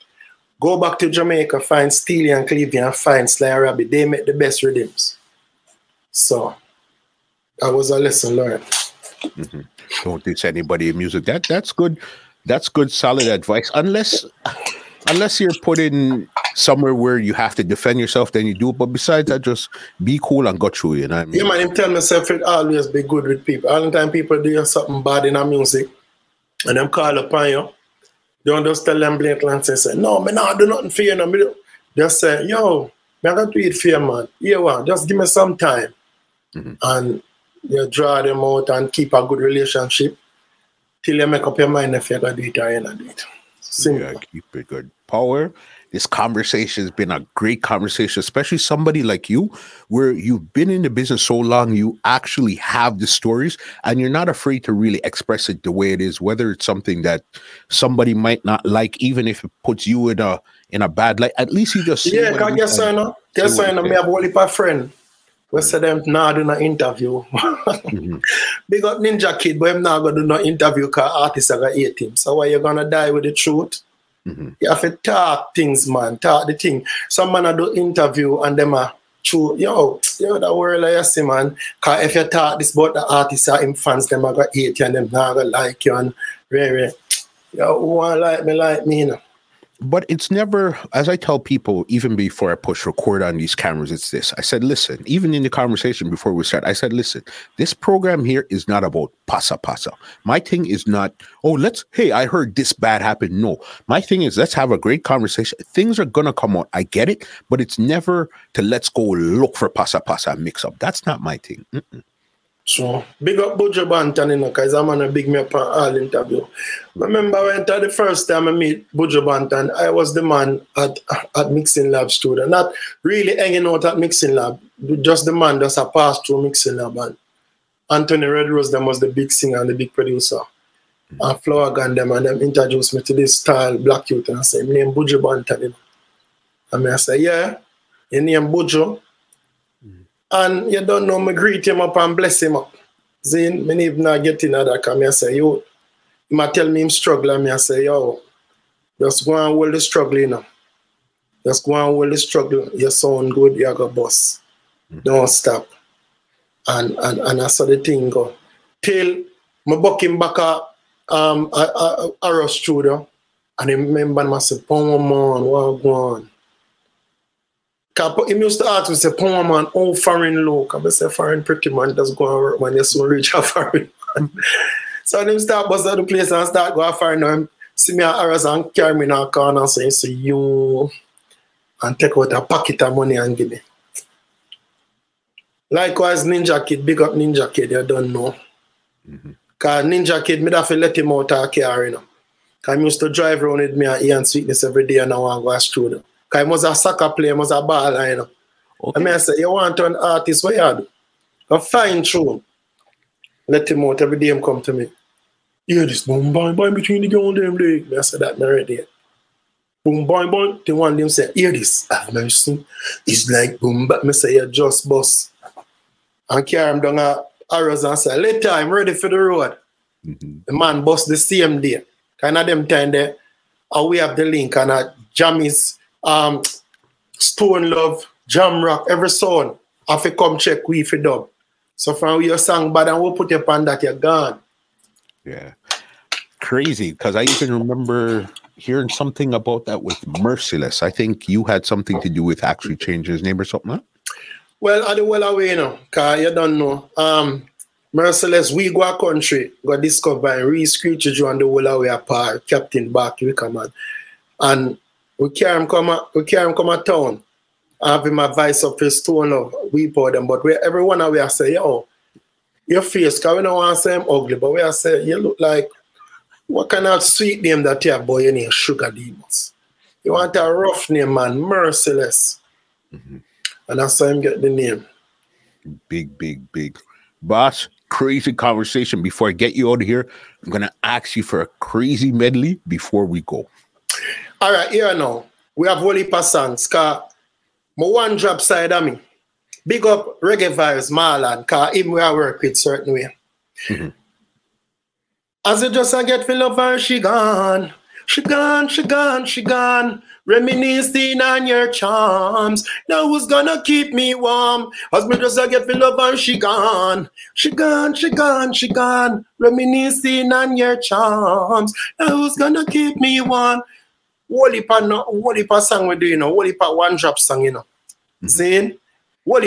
[SPEAKER 2] go back to Jamaica, find Steely and Clevie, and find Sly and Robbie. They make the best rhythms. So that was a lesson learned.
[SPEAKER 1] Mm-hmm. Don't diss anybody music. That that's good. That's good, solid advice. Unless unless you're put in somewhere where you have to defend yourself, then you do. But besides that, just be cool and go through. You know what I mean?
[SPEAKER 2] Yeah, man. I tell myself it always be good with people. All the time people do something bad in our music, and them call upon you. Don't just tell them blatantly and say, say no, man, I do nothing for you. No, me just say, yo, me I got to eat for you, man. Yeah, one, just give me some time. Mm-hmm. And you draw them out and keep a good relationship till you make up your mind if you're going to do it or you're not do it.
[SPEAKER 1] Simple. Yeah, keep it good. Power. This conversation has been a great conversation, especially somebody like you, where you've been in the business so long, you actually have the stories and you're not afraid to really express it the way it is, whether it's something that somebody might not like, even if it puts you in a in a bad light. At least you just
[SPEAKER 2] yeah. I guess I know. Guess I know. Me have a friend we say them nah do no interview. mm-hmm. Big up Ninja Kid, but I'm not gonna do no interview because artists are gonna hate him. So why you gonna die with the truth? Mm-hmm. You have to talk things, man. Talk the thing. Some man I do interview and them are true. Yo, yo, that world I see, man. Cause if you talk this about the artists or him fans, them are gonna hate you and them not gonna like you and really, yo, who want like me like me, you know
[SPEAKER 1] but it's never as i tell people even before i push record on these cameras it's this. I said listen even in the conversation before we start i said listen this program here is not about pasa pasa. My thing is not oh let's hey i heard this bad happen no my thing is let's have a great conversation. Things are gonna come out. I get it but it's never to let's go look for pasa pasa mix up that's not my thing. Mm-mm.
[SPEAKER 2] So big up Buju Banton, you know, because I'm gonna big me up on all interview. Remember when the first time I meet Buju Banton, I was the man at at Mixing Lab studio. Not really hanging out at Mixing Lab, just the man that's a pass through Mixing Lab. And Anthony Redrose them was the big singer and the big producer. Mm-hmm. And Flourgon them and them introduced me to this style black youth and I say, name Buju Banton. And I say, yeah, your name Buju. And you don't know, me greet him up and bless him up. Zin, me even not get in that come I say, yo, he might tell me him struggle and me I say, yo, just go and hold the struggle, you know. Just go and hold the struggle. You sound good, you go boss. Mm-hmm. Don't stop. And and and I saw the thing go. Till my buck him back at um a, a, a, a studio and I remember myself, oh man, what go on? He used to ask me, say, poor man, oh, foreign look. I say, foreign pretty man, just go and work when you soon reach a foreign man. so them start bust out the place and start go foreign and see me at Arrows and carry me in a corner so you say, you, and take out a pocket of money and give me. Likewise, Ninja Kid, big up Ninja Kid, you don't know. Mm-hmm. Cause Ninja Kid, me have to let him out of car, you know. Cause I used to drive around with me and Ian Sweetness every day and I want to go to studio. Because he was a soccer player, he was a baller, you know. Okay. I mean, I say, you want to an artist, what you do? A fine tune. Let him out every day him come to me. Hear this boom boing boing between the girl them leg. I said that already. Boom boing boing. The one them say, hear this. I've never seen. It's like boom but me say you just boss. And carry him down a Arrows and say, later I'm ready for the road. Mm-hmm. The man bust the same day. Kind of them time there. And we have the link and a jam is um, Stone Love, Jam Rock, every song, have to come check we for dub. So from your song bad and we'll put you on that, you're gone.
[SPEAKER 1] Yeah. Crazy, because I even remember hearing something about that with Merciless. I think you had something to do with actually changing his name or something, huh?
[SPEAKER 2] Well, I do well away, you know, because you don't know. Um, Merciless, we go a country, got discovered and re-screech you on the whole away apart, Captain Barkey, we come on. And we carry him come we carry him come a town. I have him advice up his stone of we pour them, but we everyone we are say, yo, your face, cause we don't want to say him ugly, but we are say you look like what kind of sweet name that you have, boy, you name sugar demons. You want a rough name, man, merciless. Mm-hmm. And that's how him get the name.
[SPEAKER 1] Big, big, big. Boss, crazy conversation. Before I get you out of here, I'm gonna ask you for a crazy medley before we go.
[SPEAKER 2] All right, here now. We have Wally songs. Cause my one drop side of me. Big up Reggae Vibes Marlon. Cause him we work with certain way. Mm-hmm. As it just I get feel of her, she gone. She gone, she gone, she gone. Reminiscing on your charms. Now who's gonna keep me warm? As me just I get feel of her, she gone. She gone, she gone, she gone. Reminiscing on your charms. Now who's gonna keep me warm? No, Wally pa song we do, you know. Wally pa one drop song, you know. Mm-hmm. Saying,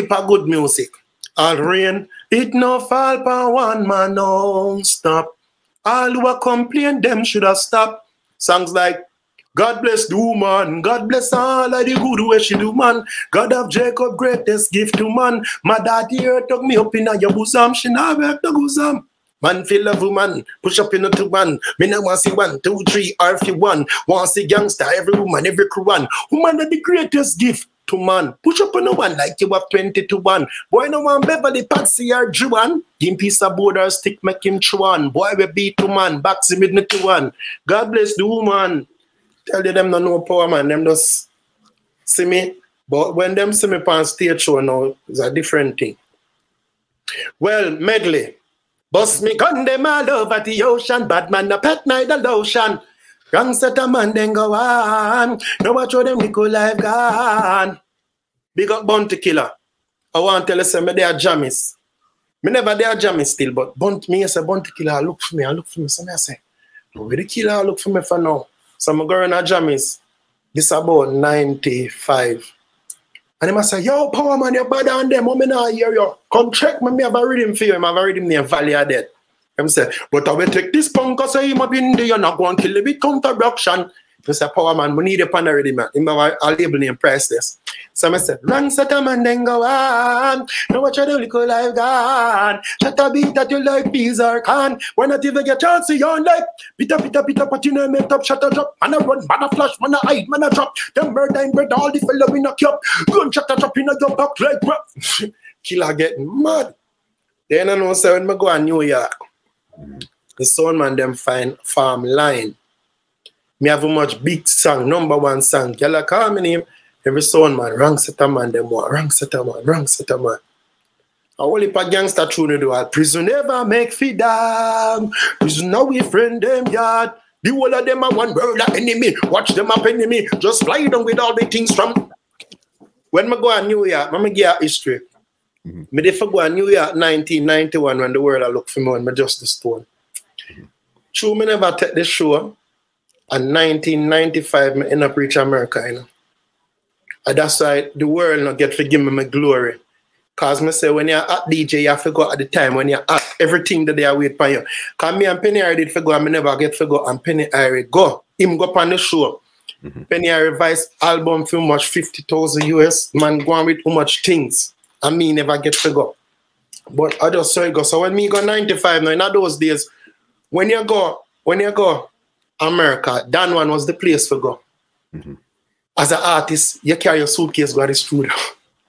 [SPEAKER 2] pa good music. All rain, it no fall pa one man, no stop. All who are complain, them should have stopped. Songs like God bless the woman, God bless all of the good way she do, man. God of Jacob, greatest gift to man. My daddy here took me up in your bosom, she now work the bosom. Man feel love woman, push up in a two man. Me now want see one, two, three, or if you one. Want see gangster, every woman, every crew one. Woman are the greatest gift to man. Push up on the one like you have 20 to 1. Boy, no one Beverly Patsy or Juan. Give piece of board or stick, make him chew on. Boy, we beat to man, box him with to one. God bless the woman. Tell you them no know power, man. Them just see me. But when them see me on stage show now, it's a different thing. Well, medley. Bust me gun them all over the ocean. Bad man, the pet night the lotion. Wrong set a man then go on. No watch how them little life gone. Big up Bounty Killer. I want to tell you say me they are jammies. Me never they are jammies still, but Bounty me I say Bounty Killer look for me, I look for me. So me I say, where the killer look for me for now. So I'm going to jammies. This about 95. And he must say, yo, power man, you're better than them. Not hear you. Come check me, me have a reading for you. I have a reading near Valley of Death. Him say, but I will take this punk because him have been there, you're not going to kill it with counteraction. He say, power man, we need a pan already, man. Him have a label name priceless. So I said, run set a man then go on. Now watch your little life gone. Shut a beat that you like bees or can. Why not even get chance to your life? Pita pita pita but you know make up shut a drop. Man a run, man a flash, man a hide, man a drop. Them murder in bread, all the fellow in a cup. Gun shut a drop in a your back like rap. Killer getting mad. Then I know say when I go to New York. The sound man them find farm line. Me have a much big song, number one song. Y'all call me name. Every sound man, wrong setter man, them want wrong setter man, wrong setter man. I only pa gangster tune do all. Prison never make feed dog. Prison now we friend them yard. The whole of them are one world of enemy. Watch them up enemy. Just fly down with all the things from. When I go to New York, I'm going to history. Mm-hmm. Me dey for go a New York 1991 when the world I look for me when me just the stone. Mm-hmm. True, me never take the show. And 1995, me end up reach America, you know. And that's why the world not get forgive me my glory. Cause me say when you're at DJ, you have to go at the time when you're at everything that they are wait for you. Cause me and Penny Irie did for go, I never get for go and Penny Irie go. Him go on the show. Mm-hmm. Penny Irie revised album for much 50,000 US. Man go on with too much things and me never get to go. But I just saw it go. So when me go 95 now, in those days, when you go, when you go America, Dan one was the place for go. Mm-hmm. As an artist, you carry your suitcase go to the studio.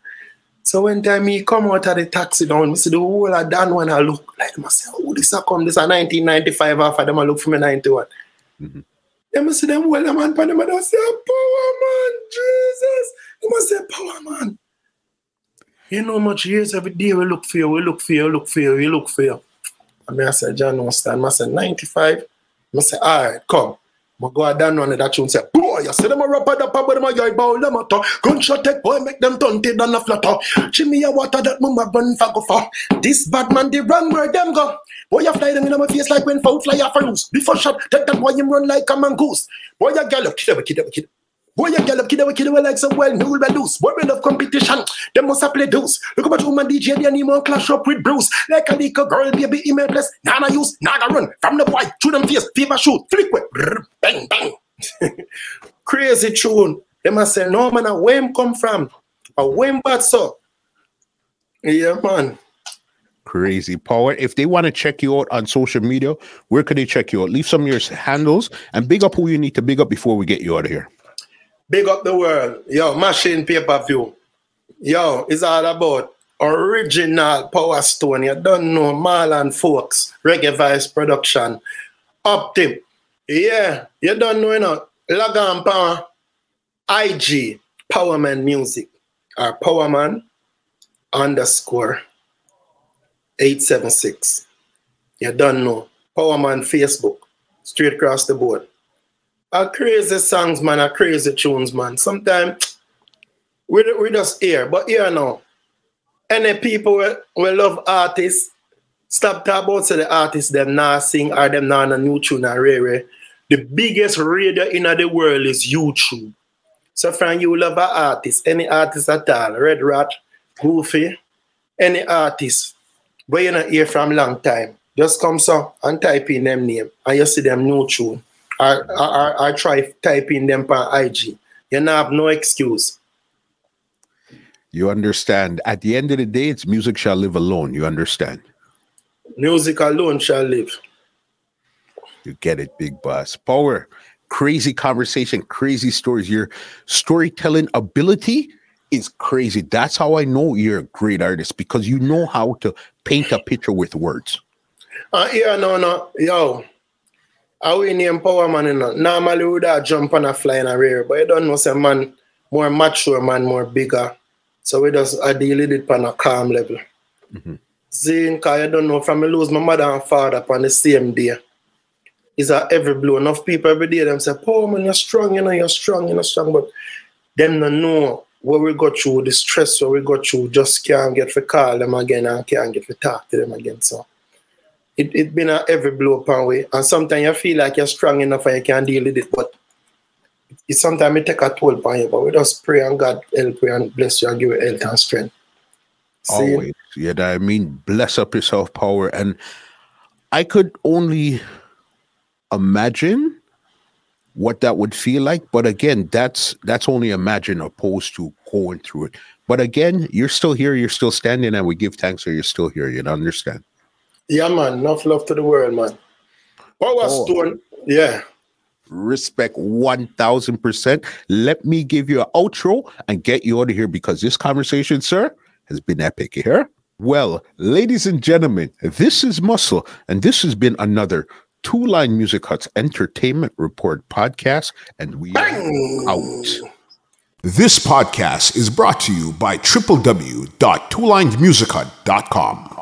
[SPEAKER 2] so when time me come out of the taxi down, me see the whole of Dan one I look like myself, oh, this a come, this a 1995 after them I look for me 91. Mm-hmm. Then I see them well, the man, and them I say, power man, Jesus. They must say, power man. You know much years every day we look for you, we look for you, we look for you, we look for you. And I said, John Weston, I said, 95. I said, all right, come. I go down on that tune say, boy, you see them a rapper the pub with them a yoy bow them a talk. Gunshot take boy make them tunted on the flutter. Chimney a water that mama run for go for. This bad man the wrong where them go. Boy, you fly them in my face like when foul fly off a loose. Before shot, take that boy him run like a mongoose. Boy, you gal up, kid up, kid up, kid up. Boy, you girl up, kid away, kid away like some well, new loose. Boy, we love competition. Them must play dose. Look about woman DJ, they need more clash up with Bruce. Like a little girl, baby, email bless. Nana use, naga run. From the boy, through them face, fever shoot, flick with, bang, bang. Crazy tune. They must say, no man, where him come from? A where bad so? Yeah, man.
[SPEAKER 1] Crazy power. If they want to check you out on social media, where can they check you out? Leave some of your handles and big up who you need to big up before we get you out of here.
[SPEAKER 2] Big up the world. Yo, machine paper view. Yo, it's all about original Power Stone. You don't know Marlon Folks, Reggae Vice Production. Up tip. Yeah, you don't know, you know. log on power IG Powerman Music or Powerman underscore 876. You don't know. Powerman Facebook. Straight across the board. A crazy songs, man, a crazy tunes, man. Sometimes we, we just hear, but here now. Any people will, will love artists, stop talking about say the artists them not sing or them not a new tune or rare. The biggest radio in the world is YouTube. So friend, you love an artist, any artist at all, Red Rat, Goofy, any artist, but you not hear from long time. Just come so and type in them name and you see them new tune. I, I, I try typing them on IG. You not have no excuse.
[SPEAKER 1] You understand. At the end of the day, it's music shall live alone. You understand.
[SPEAKER 2] Music alone shall live.
[SPEAKER 1] You get it, big boss. Power, crazy conversation, crazy stories. Your storytelling ability is crazy. That's how I know you're a great artist because you know how to paint a picture with words.
[SPEAKER 2] Uh, yeah, no, no, yo. I we name power man, you know. Normally we would have jump on a fly in a rear, but you don't know, say man more mature, man more bigger. So we just I deal with it on a calm level. Mm-hmm. See, cause I don't know, from me lose my mother and father on the same day. Is that every blow. Enough people every day them say, Power man, you're strong, you know, you're strong, you're strong, but them don't know what we got through, the stress what we got through, just can't get to call them again and can't get to talk to them again. So it it been a every blow upon way. And sometimes you feel like you're strong enough and you can deal with it, but it sometimes it take a toll upon you. But we just pray and God help you and bless you and give you health and strength.
[SPEAKER 1] See? Always. Yeah, I mean, bless up yourself, power. And I could only imagine what that would feel like. But again, that's that's only imagine opposed to going through it. But again, you're still here, you're still standing, and we give thanks that you're still here. You understand?
[SPEAKER 2] Yeah, man. Enough love to the world, man. Power oh. Stone, yeah.
[SPEAKER 1] Respect 1000%. Let me give you an outro and get you out of here because this conversation, sir, has been epic here. Well, ladies and gentlemen, this is Muscle, and this has been another Two Line Music Hut's Entertainment Report podcast, and we are out. This podcast is brought to you by www.twolinedmusichut.com.